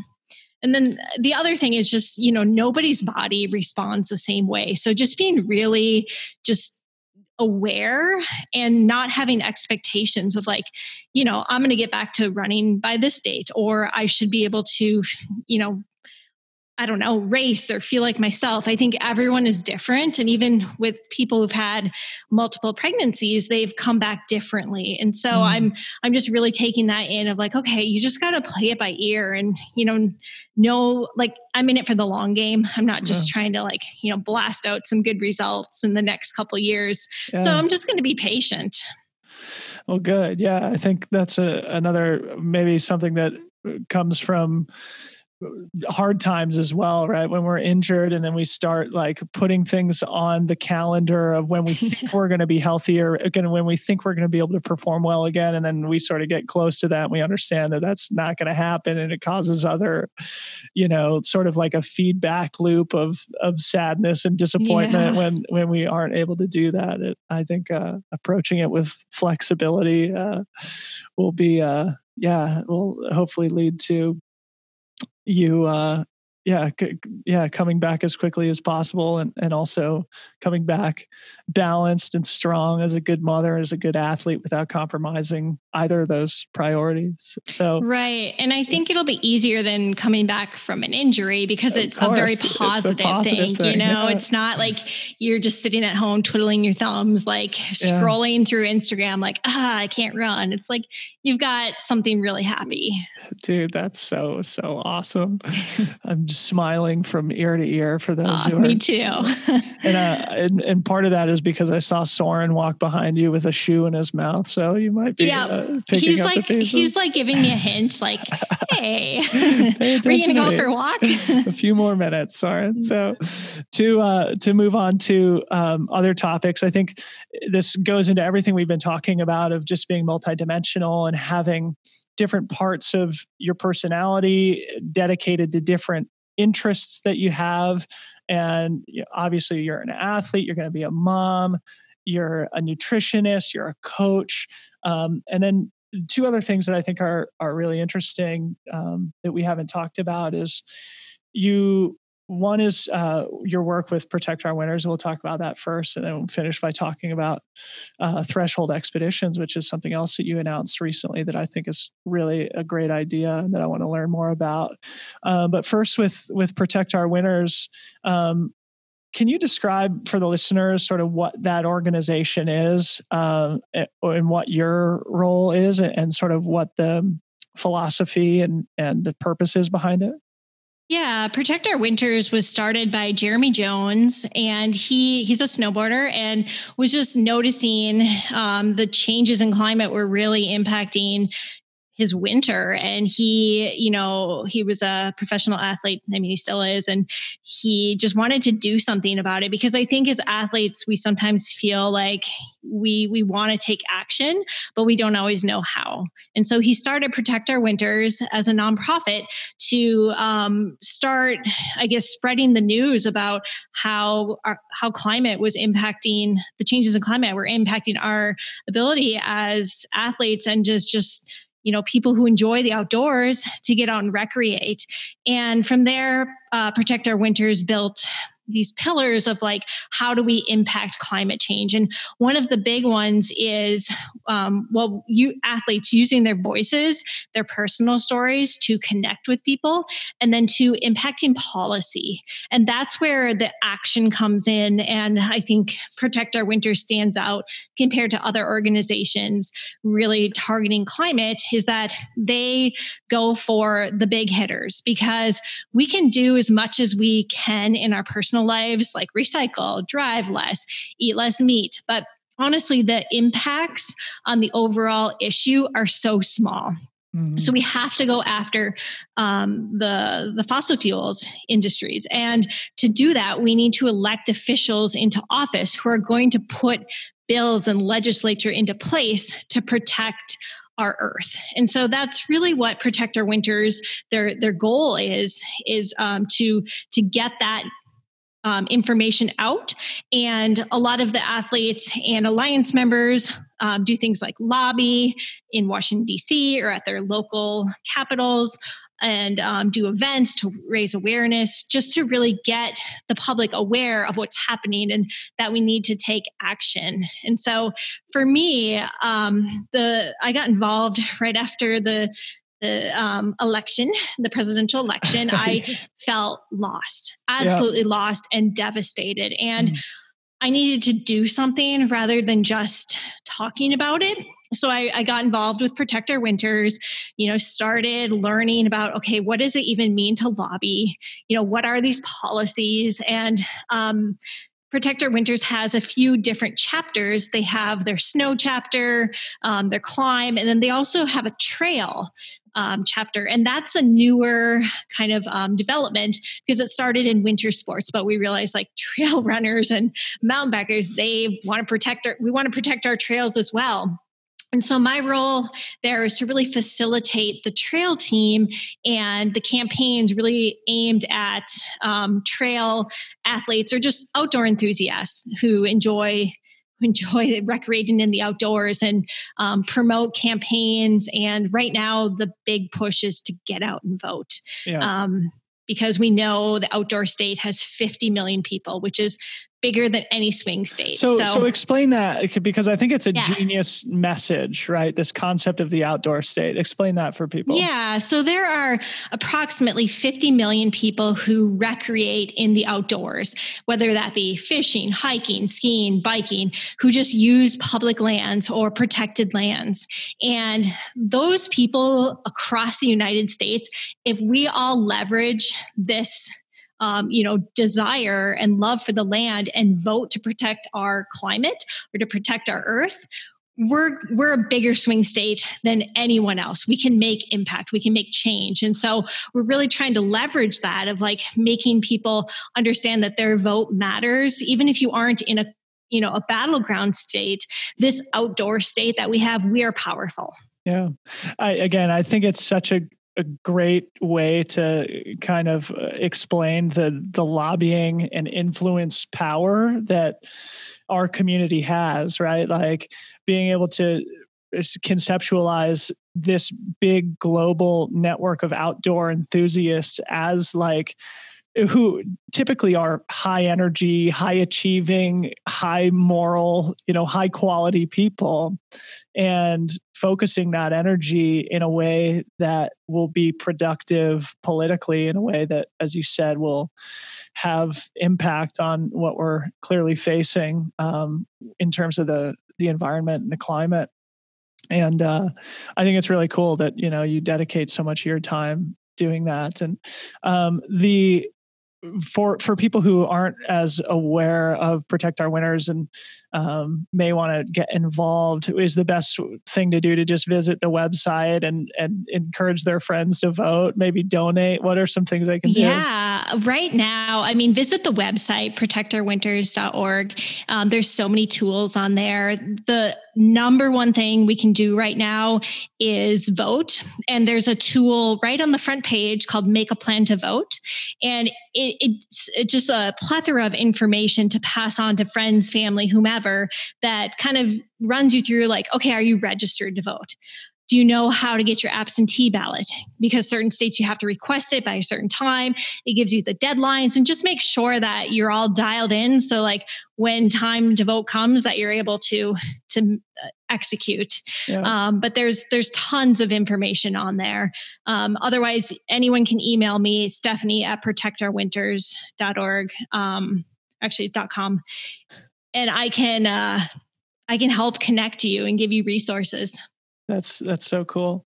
S2: And then the other thing is just, you know, nobody's body responds the same way. So just being really just aware and not having expectations of like you know i'm going to get back to running by this date or i should be able to you know I don't know, race or feel like myself. I think everyone is different. And even with people who've had multiple pregnancies, they've come back differently. And so mm. I'm I'm just really taking that in of like, okay, you just gotta play it by ear and you know, know like I'm in it for the long game. I'm not just yeah. trying to like, you know, blast out some good results in the next couple years. Yeah. So I'm just gonna be patient.
S1: Well, good. Yeah. I think that's a another maybe something that comes from hard times as well, right? When we're injured and then we start like putting things on the calendar of when we <laughs> think we're going to be healthier, again, when we think we're going to be able to perform well again. And then we sort of get close to that and we understand that that's not going to happen. And it causes other, you know, sort of like a feedback loop of, of sadness and disappointment yeah. when, when we aren't able to do that. It, I think uh, approaching it with flexibility uh, will be, uh, yeah, will hopefully lead to you uh yeah c- yeah coming back as quickly as possible and and also coming back balanced and strong as a good mother as a good athlete without compromising either of those priorities. So
S2: right and i think it'll be easier than coming back from an injury because it's a very positive, a positive thing, thing, you know? yeah. it's not like you're just sitting at home twiddling your thumbs like scrolling yeah. through instagram like ah i can't run. It's like you've got something really happy.
S1: Dude that's so so awesome. <laughs> I'm just smiling from ear to ear for those
S2: oh,
S1: who are
S2: me too. <laughs>
S1: and, uh, and and part of that is because i saw soren walk behind you with a shoe in his mouth. So you might be yeah. uh,
S2: he's like he's like giving me a hint like <laughs> hey are <laughs> you gonna go for a walk?
S1: a few more minutes soren. So to uh to move on to um, other topics i think this goes into everything we've been talking about of just being multidimensional and having different parts of your personality dedicated to different interests that you have. And obviously, you're an athlete, you're going to be a mom, you're a nutritionist, you're a coach. Um, and then two other things that I think are are really interesting um, that we haven't talked about is you one is uh, your work with Protect Our Winters. We'll talk about that first, and then we'll finish by talking about uh, Threshold Expeditions, which is something else that you announced recently that I think is really a great idea that I want to learn more about. Uh, but first, with with Protect Our Winters, um, can you describe for the listeners sort of what that organization is um, and what your role is, and sort of what the philosophy and and the purpose is behind it?
S2: Yeah, Protect Our Winters was started by Jeremy Jones, and he he's a snowboarder and was just noticing um, the changes in climate were really impacting his winter. And he you know he was a professional athlete. I mean he still is. And he just wanted to do something about it because i think as athletes we sometimes feel like we we want to take action but we don't always know how. And so he started protect our winters as a nonprofit to um, start i guess spreading the news about how our, how climate was impacting the changes in climate were impacting our ability as athletes and just just you know people who enjoy the outdoors to get out and recreate. And from there uh, protect our winters built these pillars of like how do we impact climate change? And one of the big ones is um, well you athletes using their voices their personal stories to connect with people and then to impacting policy. And that's where the action comes in. And i think protect our winter stands out compared to other organizations really targeting climate is that they go for the big hitters because we can do as much as we can in our personal lives, like recycle, drive less, eat less meat. But honestly, the impacts on the overall issue are so small. Mm-hmm. So we have to go after um, the the fossil fuels industries, and to do that, we need to elect officials into office who are going to put bills and legislature into place to protect our earth and so that's really what protect our winters their their goal is is um, to to get that um, information out and a lot of the athletes and alliance members um, do things like lobby in washington d.c or at their local capitals and um, do events to raise awareness, just to really get the public aware of what's happening and that we need to take action. And so, for me, um, the I got involved right after the the um, election, the presidential election. <laughs> I felt lost, absolutely yeah. lost, and devastated, and. Mm. I needed to do something rather than just talking about it so I, I, got involved with Protect Our Winters, you know, started learning about, okay, what does it even mean to lobby? You know, what are these policies? And um, Protect Our Winters has a few different chapters. They have their snow chapter, um, their climb, and then they also have a trail um, chapter. And that's a newer kind of um, development because it started in winter sports, but we realized like trail <laughs> runners and mountain bikers, they want to protect our, we want to protect our trails as well. And so my role there is to really facilitate the trail team and the campaigns really aimed at um, trail athletes or just outdoor enthusiasts who enjoy <laughs> enjoy recreating in the outdoors and um, promote campaigns. And right now, the big push is to get out and vote. Yeah. Um, because we know the outdoor state has 50 million people, which is bigger than any swing state.
S1: So, so, so explain that uh, because I think it's a yeah. genius message, right? This concept of the outdoor state. Explain that for people.
S2: Yeah. So there are approximately 50 million people who recreate in the outdoors, whether that be fishing, hiking, skiing, biking, who just use public lands or protected lands. And those people across the United States, if we all leverage this um, you know, desire and love for the land and vote to protect our climate or to protect our earth, we're we're a bigger swing state than anyone else. We can make impact, we can make change. And so we're really trying to leverage that of like making people understand that their vote matters even if you aren't in a you know a battleground state this outdoor state that we have we are powerful
S1: yeah I, again i think it's such a a great way to kind of uh, explain the the lobbying and influence power that our community has right? Like being able to conceptualize this big global network of outdoor enthusiasts as like who typically are high energy, high achieving, high moral, you know, high quality people. And focusing that energy in a way that will be productive politically in a way that as you said will have impact on what we're clearly facing um, in terms of the the environment and the climate. And uh, i think it's really cool that you know you dedicate so much of your time doing that. And um, the for for people who aren't as aware of protect our winters and um, may want to get involved is the best thing to do to just visit the website and and encourage their friends to vote maybe donate. What are some things they can do?
S2: Yeah right now i mean visit the website protectourwinters.org um, there's so many tools on there. The number one thing we can do right now is vote and there's a tool right on the front page called make a plan to vote and it, it's, it's just a plethora of information to pass on to friends family whomever that kind of runs you through like, okay, are you registered to vote? Do you know how to get your absentee ballot? Because certain states you have to request it by a certain time. It gives you the deadlines and just make sure that you're all dialed in. So like when time to vote comes that you're able to, to uh, execute. Yeah. Um, but there's, there's tons of information on there. Um, otherwise anyone can email me, Stephanie at protectourwinters.org. Um, actually dot .com. And I can, uh, I can help connect you and give you resources.
S1: That's that's so cool.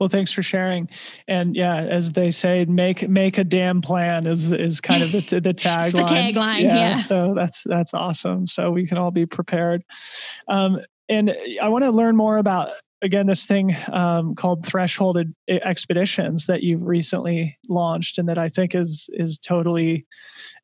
S1: Well, thanks for sharing. And yeah, as they say, make make a damn plan is is kind of the <laughs> the tagline.
S2: the tagline, yeah, yeah,
S1: So that's that's awesome. So we can all be prepared. Um, and I want to learn more about again this thing um, called Threshold Expeditions that you've recently launched, and that I think is is totally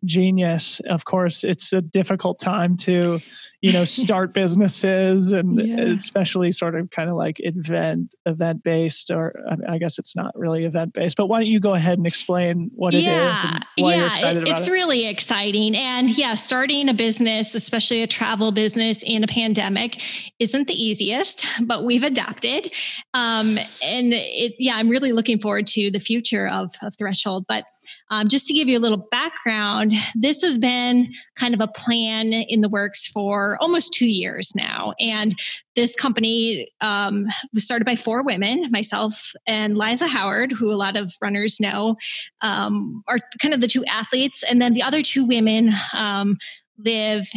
S1: genius. Of course, it's a difficult time to, you know, <laughs> start businesses and yeah. especially sort of kind of like event event based, or I guess it's not really event based. But why don't you go ahead and explain what it yeah. is and why yeah, you're excited
S2: about
S1: it's
S2: it? really exciting. And yeah, starting a business, especially a travel business in a pandemic, isn't the easiest, <laughs> but we've adapted. Um, and it, yeah, I'm really looking forward to the future of, of Threshold. But um, just to give you a little background, this has been kind of a plan in the works for almost two years now. And this company um, was started by four women, myself and Liza Howard, who a lot of runners know, um, are kind of the two athletes. And then the other two women um, live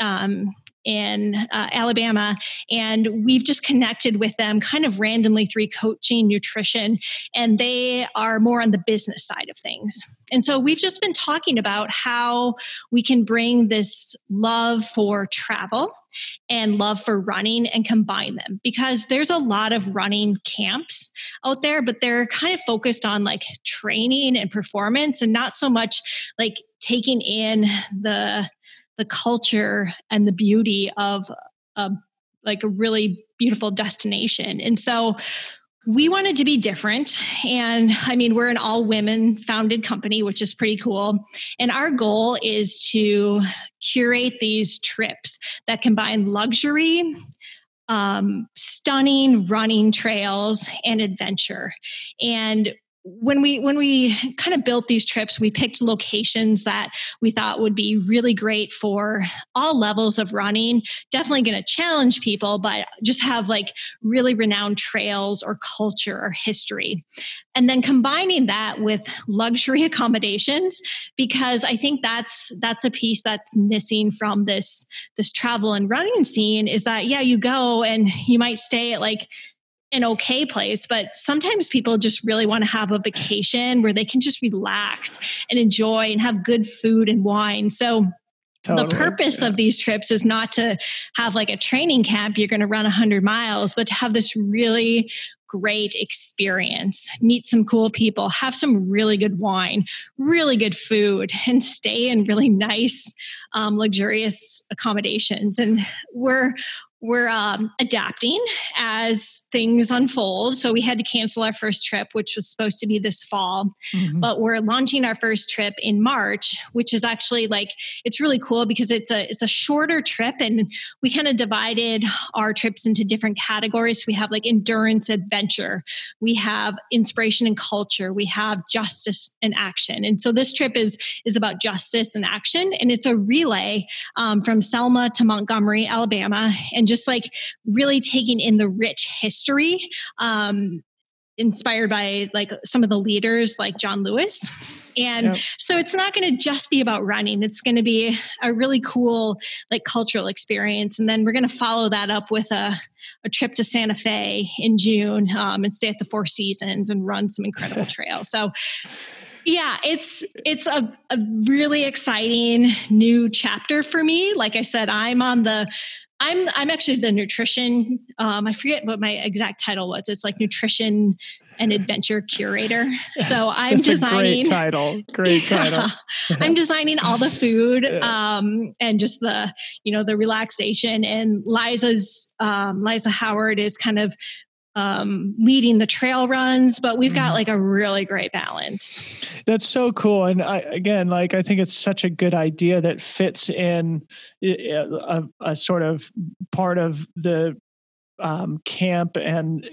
S2: um, in uh, Alabama. And we've just connected with them kind of randomly through coaching, nutrition, and they are more on the business side of things. And so we've just been talking about how we can bring this love for travel and love for running and combine them because there's a lot of running camps out there, but they're kind of focused on like training and performance and not so much like taking in the the culture and the beauty of a like a really beautiful destination. And so we wanted to be different. And I mean, we're an all women founded company, which is pretty cool. And our goal is to curate these trips that combine luxury, um, stunning running trails, and adventure. And when we when we kind of built these trips we picked locations that we thought would be really great for all levels of running. Definitely going to challenge people but just have like really renowned trails or culture or history. And then combining that with luxury <laughs> accommodations because i think that's that's a piece that's missing from this this travel and running scene is that yeah you go and you might stay at like an okay place, but sometimes people just really want to have a vacation where they can just relax and enjoy and have good food and wine. So Totally. The purpose yeah. of these trips is not to have like a training camp, you're going to run 100 miles, but to have this really great experience, meet some cool people, have some really good wine, really good food, and stay in really nice, um, luxurious accommodations. And we're we're um, adapting as things unfold. So we had to cancel our first trip, which was supposed to be this fall, mm-hmm. but we're launching our first trip in March, which is actually like it's really cool because it's a it's a shorter trip, and we kind of divided our trips into different categories. We have like endurance, adventure, we have inspiration and culture, we have justice and action, and so this trip is is about justice and action, and it's a relay um, from Selma to Montgomery, Alabama, and and just like really taking in the rich history um, inspired by like some of the leaders like John Lewis. And yep. so it's not going to just be about running. It's going to be a really cool like cultural experience. And then we're going to follow that up with a, a trip to Santa Fe in June um, and stay at the Four Seasons and run some incredible <laughs> trails. So yeah, it's it's a, a really exciting new chapter for me. Like I said, I'm on the I'm I'm actually the nutrition. Um, I forget what my exact title was. It's like nutrition and adventure curator. <laughs> So I'm designing
S1: great <laughs> title. Great title. <laughs>
S2: I'm designing all the food um, and just the you know the relaxation. And Liza's um, Liza Howard is kind of um, leading the trail runs, but we've got mm-hmm. like a really great balance.
S1: That's so cool. And I, again, like, I think it's such a good idea that fits in a, a sort of part of the um, camp and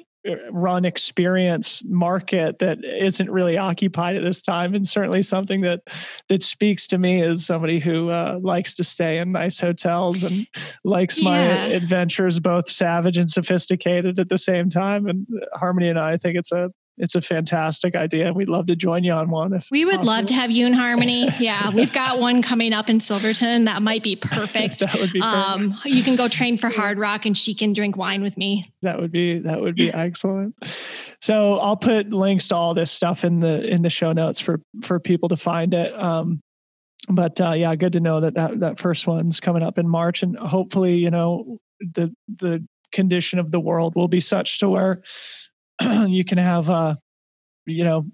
S1: run experience market that isn't really occupied at this time and certainly something that that speaks to me as somebody who uh, likes to stay in nice hotels and likes yeah. my adventures both savage and sophisticated at the same time and harmony and i think it's a it's a fantastic idea. We'd love to join you on one. If
S2: we would possible. love to have you in Harmony. <laughs> Yeah, we've got one coming up in Silverton. That might be <laughs> perfect. that would be perfect. Um, you can go train for Hardrock, and she can drink wine with me.
S1: That would be that would be excellent. So I'll put links to all this stuff in the in the show notes for for people to find it. Um, but uh, yeah, good to know that, that that first one's coming up in March, and hopefully, you know, the the condition of the world will be such to where <clears throat> you can have uh, you know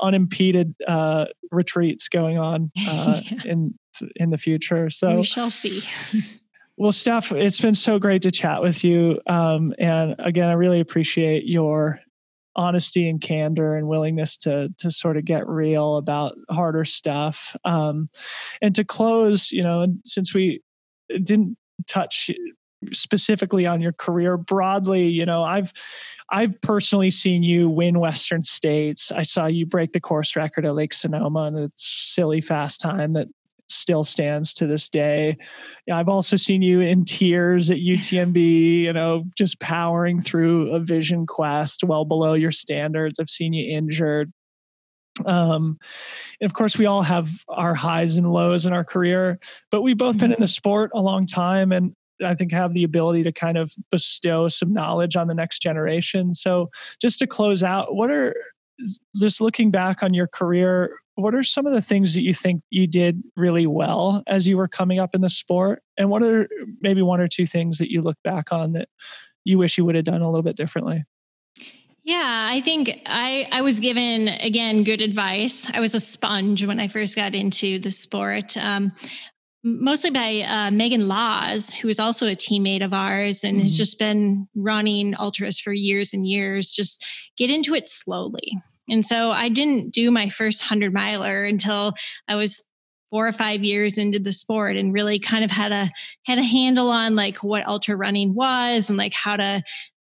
S1: unimpeded uh, retreats going on <laughs> uh, yeah. in in the future. So
S2: we shall see. <laughs>
S1: well, Steph, it's been so great to chat with you. Um, and again, I really appreciate your honesty and candor and willingness to to sort of get real about harder stuff. Um, and to close, you know, since we didn't touch specifically on your career broadly you know i've i've personally seen you win western states. I saw you break the course record at lake sonoma and it's silly fast time that still stands to this day. I've also seen you in tears at utmb <laughs> you know just powering through a vision quest well below your standards. I've seen you injured. Um and of course we all have our highs and lows in our career but we've both been in the sport a long time and I think have the ability to kind of bestow some knowledge on the next generation. So just to close out, what are just looking back on your career, what are some of the things that you think you did really well as you were coming up in the sport? And what are maybe one or two things that you look back on that you wish you would have done a little bit differently?
S2: Yeah, I think I I was given again good advice. I was a sponge when I first got into the sport. Um, mostly by uh, Meghan Laws, who is also a teammate of ours and mm-hmm. has just been running ultras for years and years. Just get into it slowly. And so I didn't do my first 100 miler until I was four or five years into the sport and really kind of had a had a handle on like what ultra running was and like how to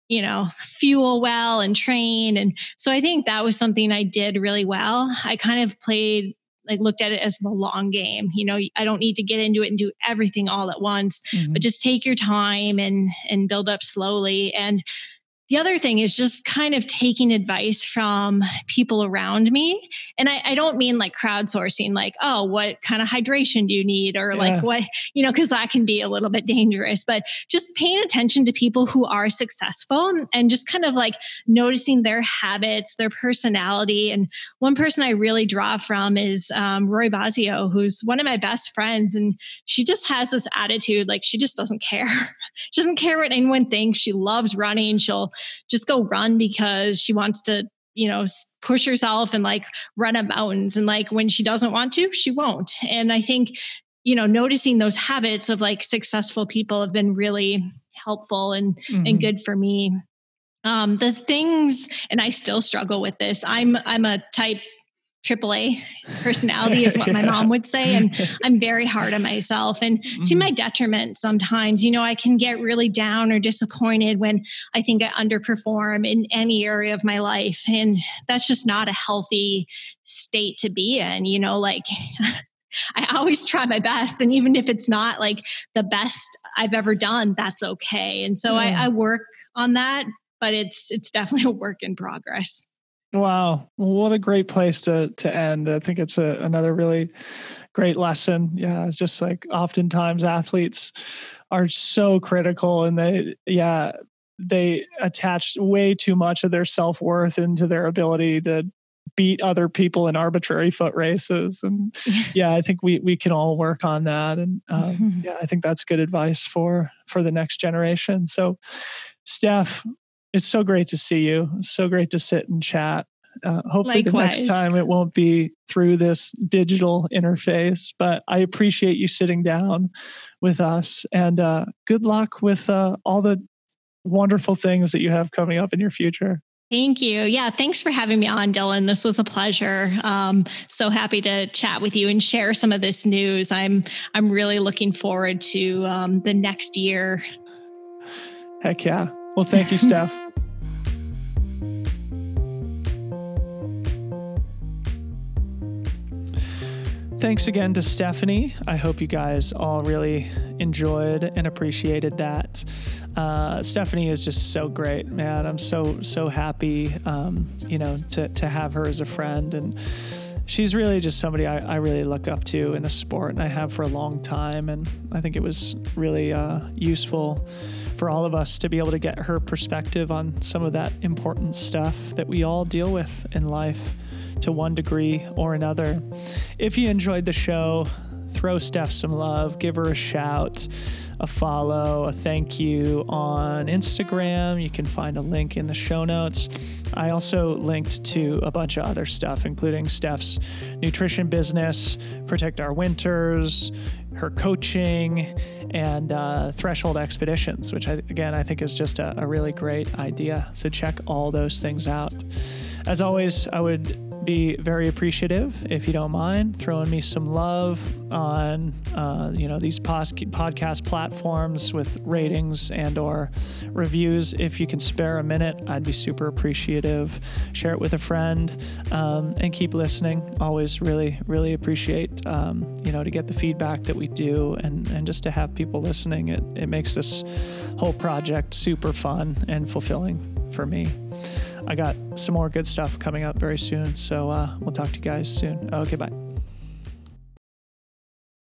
S2: you know fuel well and train and so i think that was something i did really well i kind of played like looked at it as the long game. You know, I don't need to get into it and do everything all at once, mm-hmm. but just take your time and and build up slowly. And the other thing is just kind of taking advice from people around me. And I, I, don't mean like crowdsourcing, like, oh, what kind of hydration do you need? Or yeah. like what, you know, because that can be a little bit dangerous, but just paying attention to people who are successful and just kind of like noticing their habits, their personality. And one person I really draw from is um, Rory Bosio, who's one of my best friends. And she just has this attitude like she just doesn't care. <laughs> she doesn't care what anyone thinks. She loves running. She'll just go run because she wants to you know push herself and like run up mountains. And like when she doesn't want to she won't. And i think you know noticing those habits of like successful people have been really helpful and mm-hmm. and good for me. Um the things and i still struggle with this. I'm i'm a type AAA personality is what my mom would say. And <laughs> I'm very hard on myself and mm-hmm. to my detriment sometimes. You know, I can get really down or disappointed when I think I underperform in any area of my life. And that's just not a healthy state to be in. You know, like <laughs> I always try my best. And even if it's not like the best I've ever done, that's okay. And so I, I work on that, but it's it's definitely a work in progress.
S1: Wow, what a great place to to end. I think it's a, another really great lesson. Yeah, it's just like oftentimes athletes are so critical and they yeah, they attach way too much of their self-worth into their ability to beat other people in arbitrary foot races and <laughs> yeah i think we we can all work on that and um, mm-hmm. yeah i think that's good advice for for the next generation so steph it's so great to see you. It's so great to sit and chat. Uh, hopefully, Likewise. the next time it won't be through this digital interface. But I appreciate you sitting down with us, and uh, good luck with uh, all the wonderful things that you have coming up in your future.
S2: Thank you. Yeah, thanks for having me on, Dylan. This was a pleasure. Um, so happy to chat with you and share some of this news. I'm I'm really looking forward to um, the next year.
S1: Heck yeah. Well, thank you, Steph. <laughs> Thanks again to Stephanie. I hope you guys all really enjoyed and appreciated that. Uh, Stephanie is just so great, man. I'm so so happy, um, you know, to to have her as a friend, and she's really just somebody I, I, really look up to in the sport, and I have for a long time. And I think it was really uh, useful for all of us to be able to get her perspective on some of that important stuff that we all deal with in life to one degree or another. If you enjoyed the show, throw Steph some love, give her a shout, a follow, a thank you on Instagram. You can find a link in the show notes. I also linked to a bunch of other stuff, including Steph's nutrition business, Protect Our Winters, her coaching, and uh, Threshold Expeditions, which I, again I think is just a, a really great idea. So check all those things out. As always, I would be very appreciative if you don't mind throwing me some love on uh, you know these pos- podcast platforms with ratings and or reviews. If you can spare a minute i'd be super appreciative. Share it with a friend um, and keep listening. Always really really appreciate um, you know to get the feedback that we do and and just to have people listening. It, it makes this whole project super fun and fulfilling for me I got some more good stuff coming up very soon. So uh, we'll talk to you guys soon. Okay, bye.